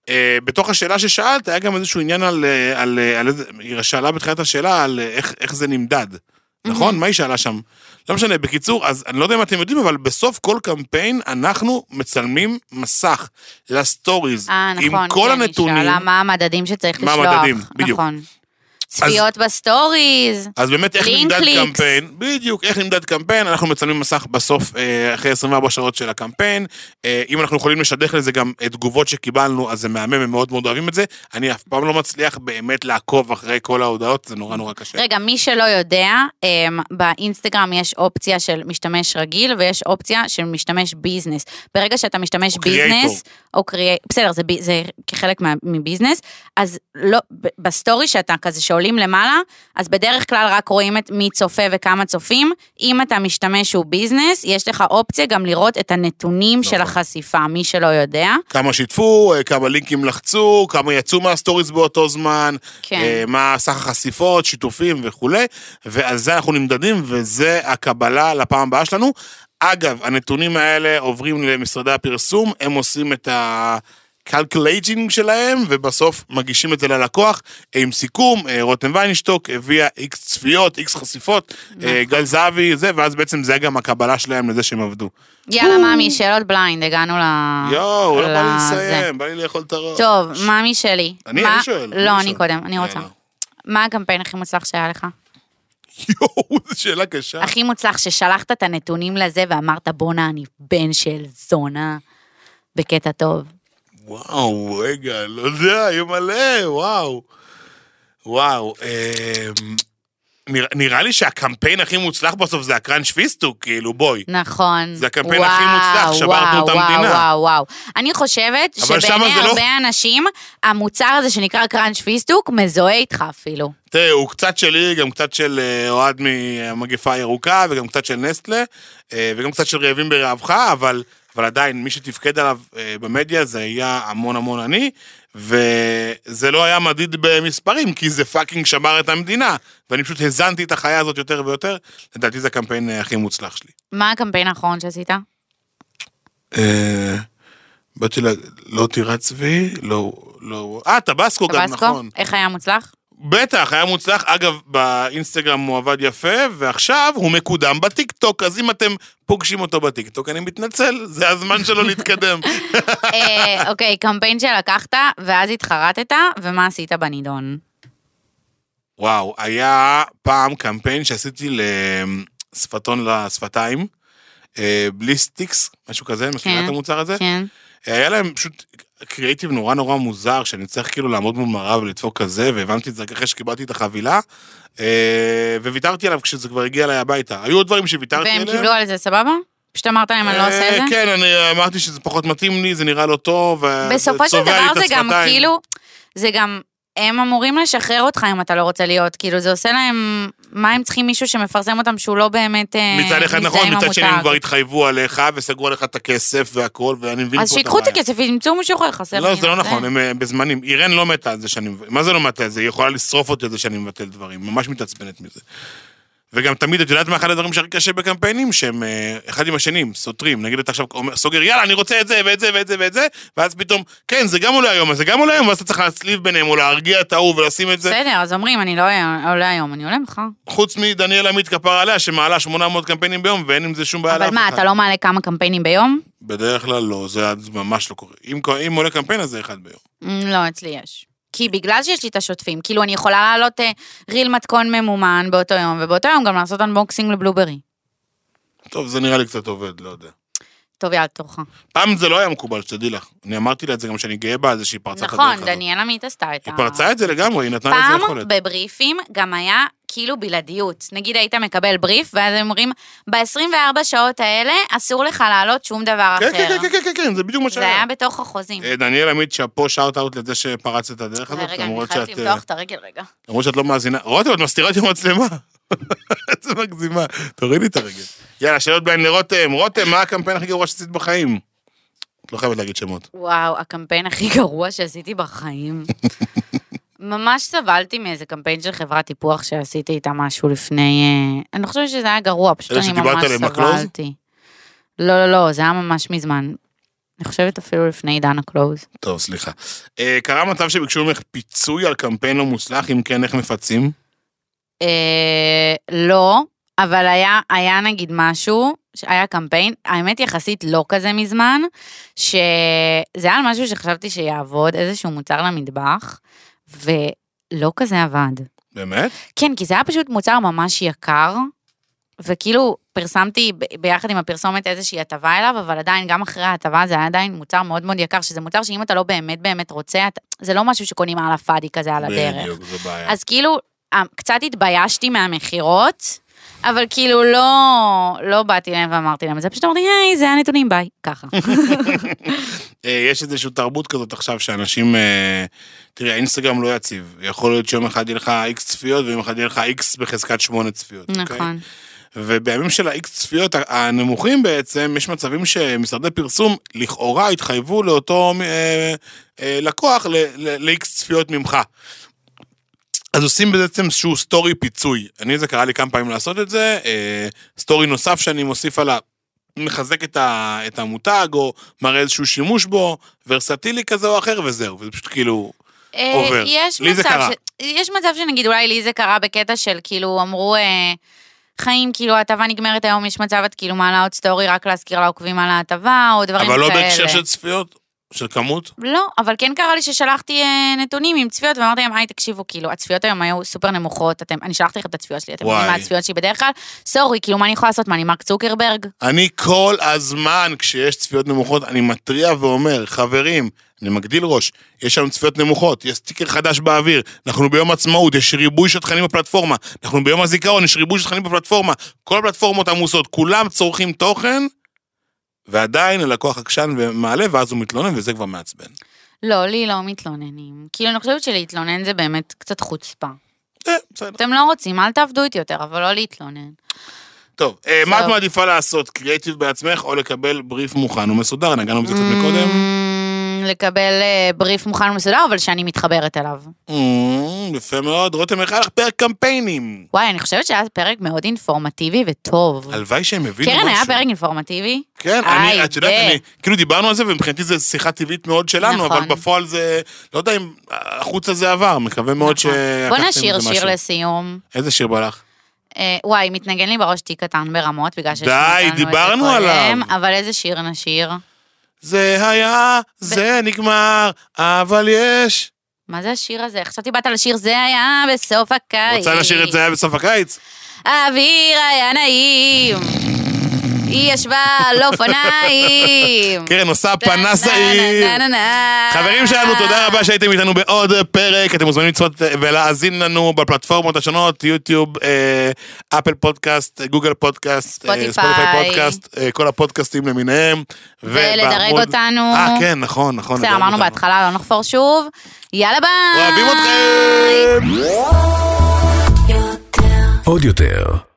אה, בתוך השאלה ששאלת, היה גם איזשהו עניין על, על, על איזה, היא שאלה בתחילת השאלה על איך, איך זה נמדד. נכון? מה היא שאלה שם? לא משנה, בקיצור, אז אני לא יודע אם אתם יודעים, אבל בסוף כל קמפיין אנחנו מצלמים מסך לסטוריז. אה, נכון, עם כל כן, הנתונים. היא שאלה מה המדדים שצריך מה לשלוח. המדדים, בדיוק. נכון. צפיות ב stories. אז באמת איך נמדד clicks. קמפיין, בדיוק, איך נמדד קמפיין, אנחנו מצלמים מסך בסוף, אה, אחרי 24 שעות של הקמפיין, אה, אם אנחנו יכולים לשדך לזה גם אה, תגובות שקיבלנו, אז זה מהמם, הם מאוד מאוד אוהבים את זה, אני אף פעם לא מצליח באמת לעקוב אחרי כל ההודעות, זה נורא נורא קשה. רגע, מי שלא יודע, אמ, באינסטגרם יש אופציה של משתמש רגיל ויש אופציה של משתמש business. ברגע שאתה משתמש business, או קריאי... בסדר, זה, זה כחלק מה- מ business, אז לא, בסטורי שאתה כזה שעולים למעלה, אז בדרך כלל רק רואים את מי צופה וכמה צופים. אם אתה משתמש שהוא business, יש לך אופציה גם לראות את הנתונים של נכון. החשיפה, מי שלא יודע. כמה שיתפו, אה, כמה לינקים לחצו, כמה יצאו מה stories באותו זמן, כן. אה, מה סך החשיפות, שיתופים וכולי, ועל זה אנחנו נמדדים, וזה הקבלה לפעם הבאה שלנו. אגב, הנתונים האלה עוברים למשרדי הפרסום, הם עושים את ה... קלקולייג'ינג שלהם, ובסוף מגישים את זה ללקוח עם סיכום, אה, רותם ויינשטוק הביאה איקס צפיות, איקס חשיפות, אה, גל זהבי, זה, ואז בעצם זה גם הקבלה שלהם לזה שהם עבדו. יאללה, מאמי, שאלות בליינד, הגענו ל... יואו, לא בא לי. לסיים, בא לי לאכול את הראש. טוב, מאמי שלי. אני- שואל, לא, אני. קודם, אני רוצה. יאללה. מה הקמפיין הכי מוצלח שהיה לך? יואו, זו שאלה קשה. הכי מוצלח ששלחת את הנתונים לזה ואמרת, בואנה, אני בן של זונה, בקטע טוב. וואו, רגע, לא יודע, יהיה מלא, וואו. וואו, אמ, נראה- נראה לי שהקמפיין הכי מוצלח בסוף זה הקראנץ' פיסטוק, כאילו, בואי. נכון. זה הקמפיין הכי מוצלח, וואו, שברנו את וואו, המדינה. וואו, וואו. אני חושבת שבעיני לא- הרבה אנשים, המוצר הזה שנקרא קראנץ' פיסטוק מזוהה איתך אפילו. תראה, הוא קצת שלי, גם קצת של אה, אוהד מהמגפה הירוקה, וגם קצת של נסטלה, אה, וגם קצת של רעבים ברעבך, אבל, אבל עדיין, מי שתפקד עליו אה, במדיה זה היה המון המון אני, וזה לא היה מדיד במספרים, כי זה פאקינג שמר את המדינה, ואני פשוט הזנתי את החיה הזאת יותר ויותר, לדעתי זה הקמפיין אה, הכי מוצלח שלי. מה הקמפיין האחרון שעשית? אה, באתי ל... לא טירת צבי, לא... לא... אה, טבסקו גם, טבסקו? נכון. איך היה מוצלח? בטח, היה מוצלח. אגב, באינסטגרם הוא עבד יפה, ועכשיו הוא מקודם בטיקטוק, אז אם אתם פוגשים אותו בטיקטוק, אני מתנצל, זה הזמן שלו להתקדם. אה, אוקיי, קמפיין שלקחת, ואז התחרטת, ומה עשית בנידון? וואו, היה פעם קמפיין שעשיתי לשפתון לשפתיים, אה, בליסטקס, משהו כזה, מכירה כן, את המוצר הזה? כן. היה להם פשוט קריאיטיב נורא נורא מוזר, שאני צריך כאילו לעמוד מול מראה ולדפוק כזה, והבנתי את זה רק אחרי שקיבלתי את החבילה, אה, וויתרתי עליו כשזה כבר הגיע אליי הביתה. היו עוד דברים שוויתרתי והם עליהם. קיבלו על זה סבבה? פשוט אמרת להם, אני לא עושה את אה, זה? כן, אני אמרתי שזה פחות מתאים לי, זה נראה לא טוב, בסופו של דבר זה גם. כאילו, זה גם, הם אמורים לשחרר אותך אם אתה לא רוצה להיות, כאילו זה עושה להם, מה הם צריכים מישהו שמפרסם אותם שהוא לא באמת אה, מצד אחד נכון, מצד שני הם. כבר התחייבו עליך וסגרו עליך את הכסף והכל, ואני מבין פה אז את שיקחו את הבעיה. הכסף וימצאו מישהו אחר, חסר לא, זה לא. נכון, הם אה, בזמנים. אירן לא מתה על זה שאני... מה זה לא מתה על זה? היא יכולה לשרוף אותי על זה שאני מבטל דברים. ממש מתעצבנת מזה. וגם תמיד, את יודעת מה אחד הדברים שהכי קשה בקמפיינים? שהם אה, אחד עם השנים, סותרים. נגיד אתה עכשיו סוגר, יאללה, אני רוצה את זה ואת זה ואת זה ואת זה, ואז פתאום, כן, זה גם עולה היום, אז זה גם עולה היום, ואז אתה צריך להצליב ביניהם, או להרגיע את ההוא ולשים את זה. בסדר, אז אומרים, אני לא עולה היום, אני עולה מחר. חוץ מדניאל עמית כפר עליה, שמעלה 800 קמפיינים ביום, ואין עם זה שום בעיה אבל לאף מה, אחד. אתה לא מעלה כמה קמפיינים ביום? בדרך כלל לא, זה ממש לא קורה. אם, אם עולה קמפיין, אז זה אחד ביום. לא, אצלי יש. כי בגלל שיש לי את השוטפים, כאילו אני יכולה לעלות אה, ריל מתכון ממומן באותו יום, ובאותו יום גם לעשות אנבוקסינג לבלוברי. טוב, זה נראה לי קצת עובד, לא יודע. טוב, יאללה, תורך. פעם זה לא היה מקובל, שתדעי לך. אני אמרתי לה את זה גם שאני גאה בה על זה שהיא פרצה את הדרך נכון, הזאת. דניאלה עמית עשתה את ה... היא פרצה את זה לגמרי, היא נתנה לזה פעם יכולת. בבריפים גם היה כאילו בלעדיות. נגיד היית מקבל בריף, ואז הם אומרים, ב-24 שעות האלה אסור לך להעלות שום דבר כן, אחר. כן, כן, כן, כן, כן, זה בדיוק מה זה שהיה. היה בתוך החוזים. אה, דניאל עמית, שאפו שאוט אאוט לזה שפרץ את הדרך הזאת, רגע, אני למרות חייבת שאת, למתוח את הרגל רגע. למרות שאת לא מאזינה. רותם, את מסתירה אותי במצלמה. איזה מגזימה. תורידי את הרגל. יאללה, שאלות בעין לרותם. רותם, מה הקמפיין הכי גרוע שעשית בחיים? את לא חייבת להגיד שמות. וואו, הקמפיין הכי גרוע שעשיתי בחיים. ממש סבלתי מאיזה קמפיין של חברת טיפוח שעשיתי איתה משהו לפני... אה, אני לא חושבת שזה היה גרוע, פשוט אני ממש? סבלתי. לא, לא, לא, זה היה ממש מזמן. אני חושבת אפילו לפני עידן הקלוז. טוב, סליחה. אה, קרה מצב שביקשו ממך פיצוי על קמפיין לא מוצלח, אם כן, איך מפצים? אה, לא, אבל היה, היה נגיד משהו, היה קמפיין, האמת יחסית לא כזה מזמן, שזה היה על משהו שחשבתי שיעבוד, איזשהו מוצר למטבח, ולא כזה עבד. באמת? כן, כי זה היה פשוט מוצר ממש יקר, וכאילו פרסמתי ביחד עם הפרסומת איזושהי הטבה אליו, אבל עדיין, גם אחרי ההטבה זה היה עדיין מוצר מאוד מאוד יקר, שזה מוצר שאם אתה לא באמת באמת רוצה, אתה, זה לא משהו שקונים על הפאדי כזה על הדרך. בדיוק, זו בעיה. אז כאילו, אה, קצת התביישתי מהמכירות, אבל כאילו לא, לא באתי להם ואמרתי להם, זה פשוט אמרתי, היי, זה הנתונים, ביי, ככה. אה, יש איזושהי תרבות כזאת עכשיו שאנשים, אה, תראי, האינסטגרם לא יציב. יכול להיות שיום אחד יהיה לך איקס צפיות ויום אחד יהיה לך איקס בחזקת שמונה צפיות. אוקיי? נכון. ובימים של ה-X צפיות הנמוכים בעצם, יש מצבים שמשרדי פרסום לכאורה התחייבו לאותו אה, אה, לקוח ל-X צפיות ממך. אז עושים בעצם איזשהו סטורי פיצוי. אני, זה קרה לי כמה פעמים לעשות את זה, אה, סטורי נוסף שאני מוסיף על ה... מחזק את, ה, את המותג, או מראה איזשהו שימוש בו, ורסטילי כזה או אחר, וזהו, וזה פשוט כאילו... אה, עובר. לי זה קרה. ש... יש מצב שנגיד אולי לי זה קרה בקטע של כאילו אמרו אה, חיים כאילו ההטבה נגמרת היום יש מצב את כאילו מעלה עוד סטורי רק להזכיר לעוקבים על ההטבה או דברים אבל כאלה. לא בהקשר של צפיות, של כמות. לא, אבל כן קרה לי ששלחתי אה, נתונים עם צפיות ואמרתי להם, היי, תקשיבו, כאילו, הצפיות היום היו סופר נמוכות, אתם, אני שלחתי לכם את הצפיות שלי, אתם יודעים. מה הצפיות שלי בדרך כלל? sorry, כאילו, מה אני יכולה לעשות? מה, אני מרק צוקרברג? אני כל הזמן, כשיש צפיות נמוכות, אני מתריע ואומר, חברים, אני מגדיל ראש, יש לנו צפיות נמוכות, יש סטיקר חדש באוויר, אנחנו ביום עצמאות, יש ריבוי של תכנים בפלטפורמה, אנחנו ביום הזיכרון, יש ריבוי של תכנים בפלטפורמה, כל הפלטפורמות עמוסות, כולם צורכים תוכן, ועדיין הלקוח עקשן ומעלה, ואז הוא מתלונן, וזה כבר מעצבן. לא, לי לא מתלוננים. כאילו, אני חושבת שלהתלונן זה באמת קצת חוצפה. אה, בסדר. אתם לא רוצים, אל תעבדו איתי יותר, אבל לא להתלונן. טוב, אה, מה את. מעדיפה לעשות, קריאיטיב בעצמך, או לקבל בריף מוכן ומסודר? נגענו בזה קצת מקודם. לקבל אה, בריף מוכן ומסודר, אבל שאני מתחברת אליו. Mm, יפה מאוד. רותם, איך היה לך פרק קמפיינים? וואי, אני חושבת שהיה פרק מאוד אינפורמטיבי וטוב. הלוואי שהם הבינו משהו. קרן, היה פרק אינפורמטיבי? כן, אני, את יודעת, אני, כאילו דיברנו על זה, ומבחינתי זו שיחה טבעית מאוד שלנו, נכון. אבל בפועל זה, לא יודע אם החוץ הזה עבר, מקווה מאוד נכון. שלקחתם בוא נשיר. שיר לסיום. איזה שיר בא לך? אה, וואי, מתנגן לי בראש תיק קטן ברמות, בגלל ששמענו די, את זה דיברנו עליו. אבל איזה שיר נשיר? זה היה, זה נגמר, אבל יש. מה זה השיר הזה? חשבתי באת לשיר זה היה בסוף הקיץ. רוצה לשיר את זה היה בסוף הקיץ? האוויר היה נעים. היא ישבה על אופניים. קרן עושה פנס העיר. חברים שלנו, תודה רבה שהייתם איתנו בעוד פרק. אתם מוזמנים לצפות ולהאזין לנו בפלטפורמות השונות, יוטיוב, אה, אפל פודקאסט, גוגל פודקאסט, אה, ספוטיפיי. פודקאסט, אה, כל הפודקאסטים למיניהם. ולדרג אותנו. אה, כן, נכון, נכון. בסדר, אמרנו. בהתחלה, לא נחפור שוב. יאללה ביי. אוהבים אתכם! עוד יותר,